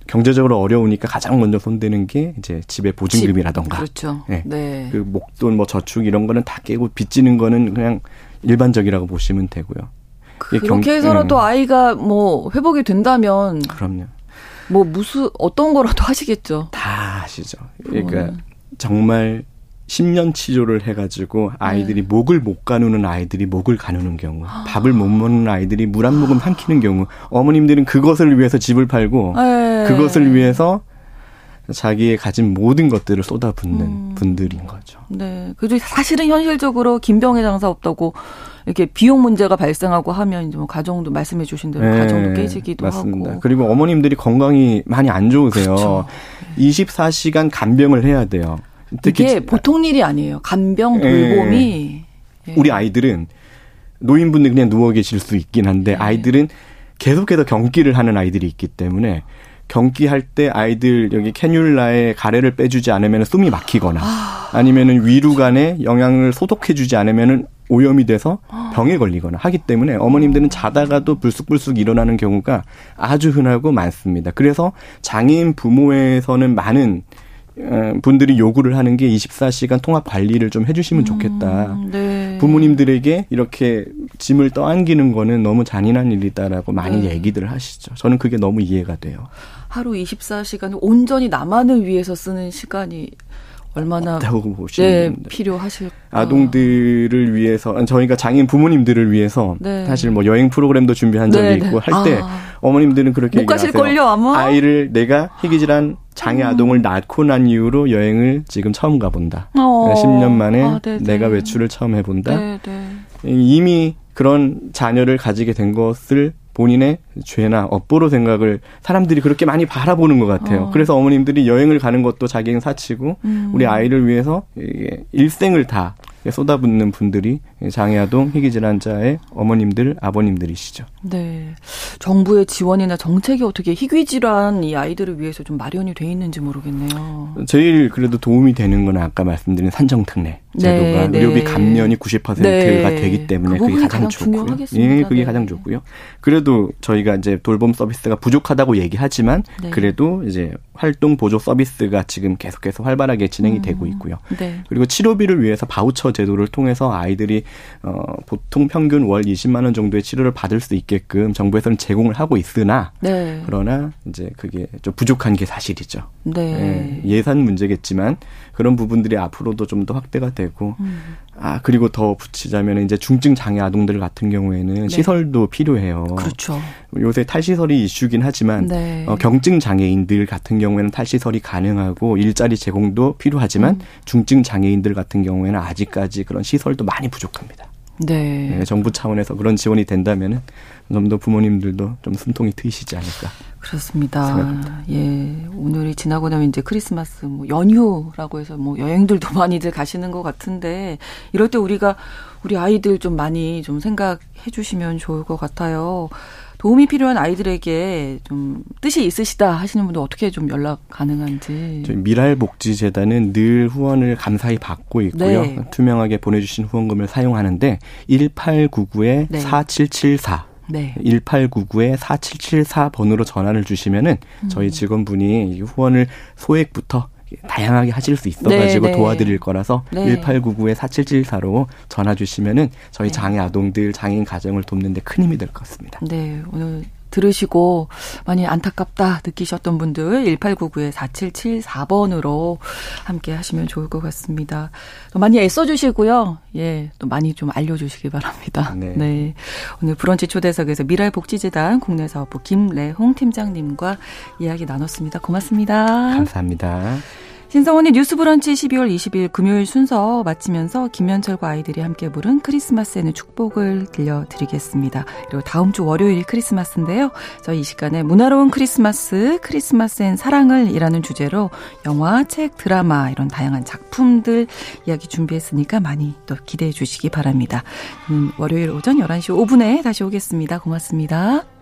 [SPEAKER 7] 예, 경제적으로 어려우니까 가장 먼저 손대는 게 이제 집의 보증금이라던가.
[SPEAKER 2] 그렇죠.
[SPEAKER 7] 네.
[SPEAKER 2] 네.
[SPEAKER 7] 그 목돈 뭐 저축 이런 거는 다 깨고 빚지는 거는 그냥 일반적이라고 보시면 되고요.
[SPEAKER 2] 그렇게 경, 해서라도 음. 아이가 뭐 회복이 된다면
[SPEAKER 7] 그럼요.
[SPEAKER 2] 뭐 무슨 어떤 거라도 하시겠죠.
[SPEAKER 7] 다 하시죠. 그러니까 정말 10년 치료를 해가지고 아이들이 네. 목을 못 가누는 아이들이 목을 가누는 경우, 밥을 못 먹는 아이들이 물 한 모금 삼키는 경우, 어머님들은 그것을 위해서 집을 팔고, 네. 그것을 위해서 자기의 가진 모든 것들을 쏟아붓는 음. 분들인 거죠.
[SPEAKER 2] 네. 그리고 사실은 현실적으로 김병의 장사 없다고 이렇게 비용 문제가 발생하고 하면 이제 뭐 가정도 말씀해 주신 대로 네. 가정도 깨지기도
[SPEAKER 7] 맞습니다.
[SPEAKER 2] 하고.
[SPEAKER 7] 그리고 어머님들이 건강이 많이 안 좋으세요. 그렇죠. 24시간 간병을 해야 돼요.
[SPEAKER 2] 이게 보통 일이 아니에요. 간병 돌봄이
[SPEAKER 7] 예. 우리 아이들은 노인분들 그냥 누워 계실 수 있긴 한데 네. 아이들은 계속해서 경기를 하는 아이들이 있기 때문에 경기할 때 아이들 여기 캐뉼라에 가래를 빼주지 않으면 숨이 막히거나 아. 아니면은 위루간에 영양을 소독해주지 않으면은 오염이 돼서 병에 걸리거나 하기 때문에 어머님들은 자다가도 불쑥불쑥 일어나는 경우가 아주 흔하고 많습니다. 그래서 장애인 부모에서는 많은 어, 분들이 요구를 하는 게 24시간 통합 관리를 좀 해주시면 좋겠다. 음, 네. 부모님들에게 이렇게 짐을 떠안기는 거는 너무 잔인한 일이다라고 많이 네. 얘기들 하시죠. 저는 그게 너무 이해가 돼요.
[SPEAKER 2] 하루 24시간 온전히 나만을 위해서 쓰는 시간이 얼마나
[SPEAKER 7] 네,
[SPEAKER 2] 필요하실
[SPEAKER 7] 아동들을 위해서 저희가 장애인 부모님들을 위해서 네. 사실 뭐 여행 프로그램도 준비한 적이 네, 네. 있고 할때 아. 어머님들은 그렇게
[SPEAKER 2] 못 가실 걸요 아마
[SPEAKER 7] 아이를 내가 희귀질환 장애 음. 아동을 낳고 난 이후로 여행을 지금 처음 가본다. 어. 10년 만에 아, 내가 외출을 처음 해본다. 네네. 이미 그런 자녀를 가지게 된 것을 본인의 죄나 업보로 생각을 사람들이 그렇게 많이 바라보는 것 같아요. 어. 그래서 어머님들이 여행을 가는 것도 자기는 사치고 음. 우리 아이를 위해서 일생을 다 쏟아붓는 분들이 장애아동 희귀 질환자의 어머님들, 아버님들이시죠.
[SPEAKER 2] 네. 정부의 지원이나 정책이 어떻게 희귀 질환 이 아이들을 위해서 좀 마련이 돼 있는지 모르겠네요.
[SPEAKER 7] 제일 그래도 도움이 되는 건 아까 말씀드린 산정특례 제도가 네, 의료비 네. 감면이 90%가 네. 되기 때문에 그게 가장, 가장 좋고요. 예, 그게 네. 가장 좋고요. 그래도 저희가 이제 돌봄 서비스가 부족하다고 얘기하지만 네. 그래도 이제 활동 보조 서비스가 지금 계속해서 활발하게 진행이 음. 되고 있고요. 네. 그리고 치료비를 위해서 바우처 제도를 통해서 아이들이 어 보통 평균 월 20만 원 정도의 치료를 받을 수 있게끔 정부에서는 제공을 하고 있으나 네. 그러나 이제 그게 좀 부족한 게 사실이죠. 네. 예, 예산 문제겠지만 그런 부분들이 앞으로도 좀 더 확대가 되고 음. 아 그리고 더 붙이자면 이제 중증 장애 아동들 같은 경우에는 네. 시설도 필요해요.
[SPEAKER 2] 그렇죠.
[SPEAKER 7] 요새 탈시설이 이슈긴 하지만 네. 어, 경증 장애인들 같은 경우에는 탈시설이 가능하고 일자리 제공도 필요하지만 음. 중증 장애인들 같은 경우에는 아직까지 그런 시설도 많이 부족합니다.
[SPEAKER 2] 네.
[SPEAKER 7] 네 정부 차원에서 그런 지원이 된다면은 좀 더 부모님들도 좀 숨통이 트이시지 않을까.
[SPEAKER 2] 그렇습니다. 생각합니다. 예. 오늘이 지나고 나면 이제 크리스마스 뭐 연휴라고 해서 뭐 여행들도 많이들 가시는 것 같은데 이럴 때 우리가 우리 아이들 좀 많이 좀 생각해 주시면 좋을 것 같아요. 도움이 필요한 아이들에게 좀 뜻이 있으시다 하시는 분들 어떻게 좀 연락 가능한지.
[SPEAKER 7] 미랄복지재단은 늘 후원을 감사히 받고 있고요. 네. 투명하게 보내주신 후원금을 사용하는데 1899에 네. 4774 네. 1899에 4774번으로 전화를 주시면은 음. 저희 직원분이 후원을 소액부터 다양하게 하실 수 있어가지고 네, 네. 도와드릴 거라서 네. 1899에 4774로 전화 주시면은 저희 네. 장애 아동들 장애인 가정을 돕는데 큰 힘이 될 것 같습니다.
[SPEAKER 2] 네, 오늘 들으시고 많이 안타깝다 느끼셨던 분들 1899에 4774번으로 함께 하시면 좋을 것 같습니다. 또 많이 애써주시고요. 예, 또 많이 좀 알려주시기 바랍니다. 네. 네. 오늘 브런치 초대석에서 미랄복지재단 국내사업부 김래홍 팀장님과 이야기 나눴습니다. 고맙습니다.
[SPEAKER 7] 감사합니다.
[SPEAKER 2] 신성원의 뉴스 브런치 12월 20일 금요일 순서 마치면서 김현철과 아이들이 함께 부른 크리스마스에는 축복을 들려드리겠습니다. 그리고 다음 주 월요일이 크리스마스인데요. 저희 이 시간에 문화로운 크리스마스, 크리스마스엔 사랑을 이라는 주제로 영화, 책, 드라마 이런 다양한 작품들 이야기 준비했으니까 많이 또 기대해 주시기 바랍니다. 음, 월요일 오전 11시 5분에 다시 오겠습니다. 고맙습니다.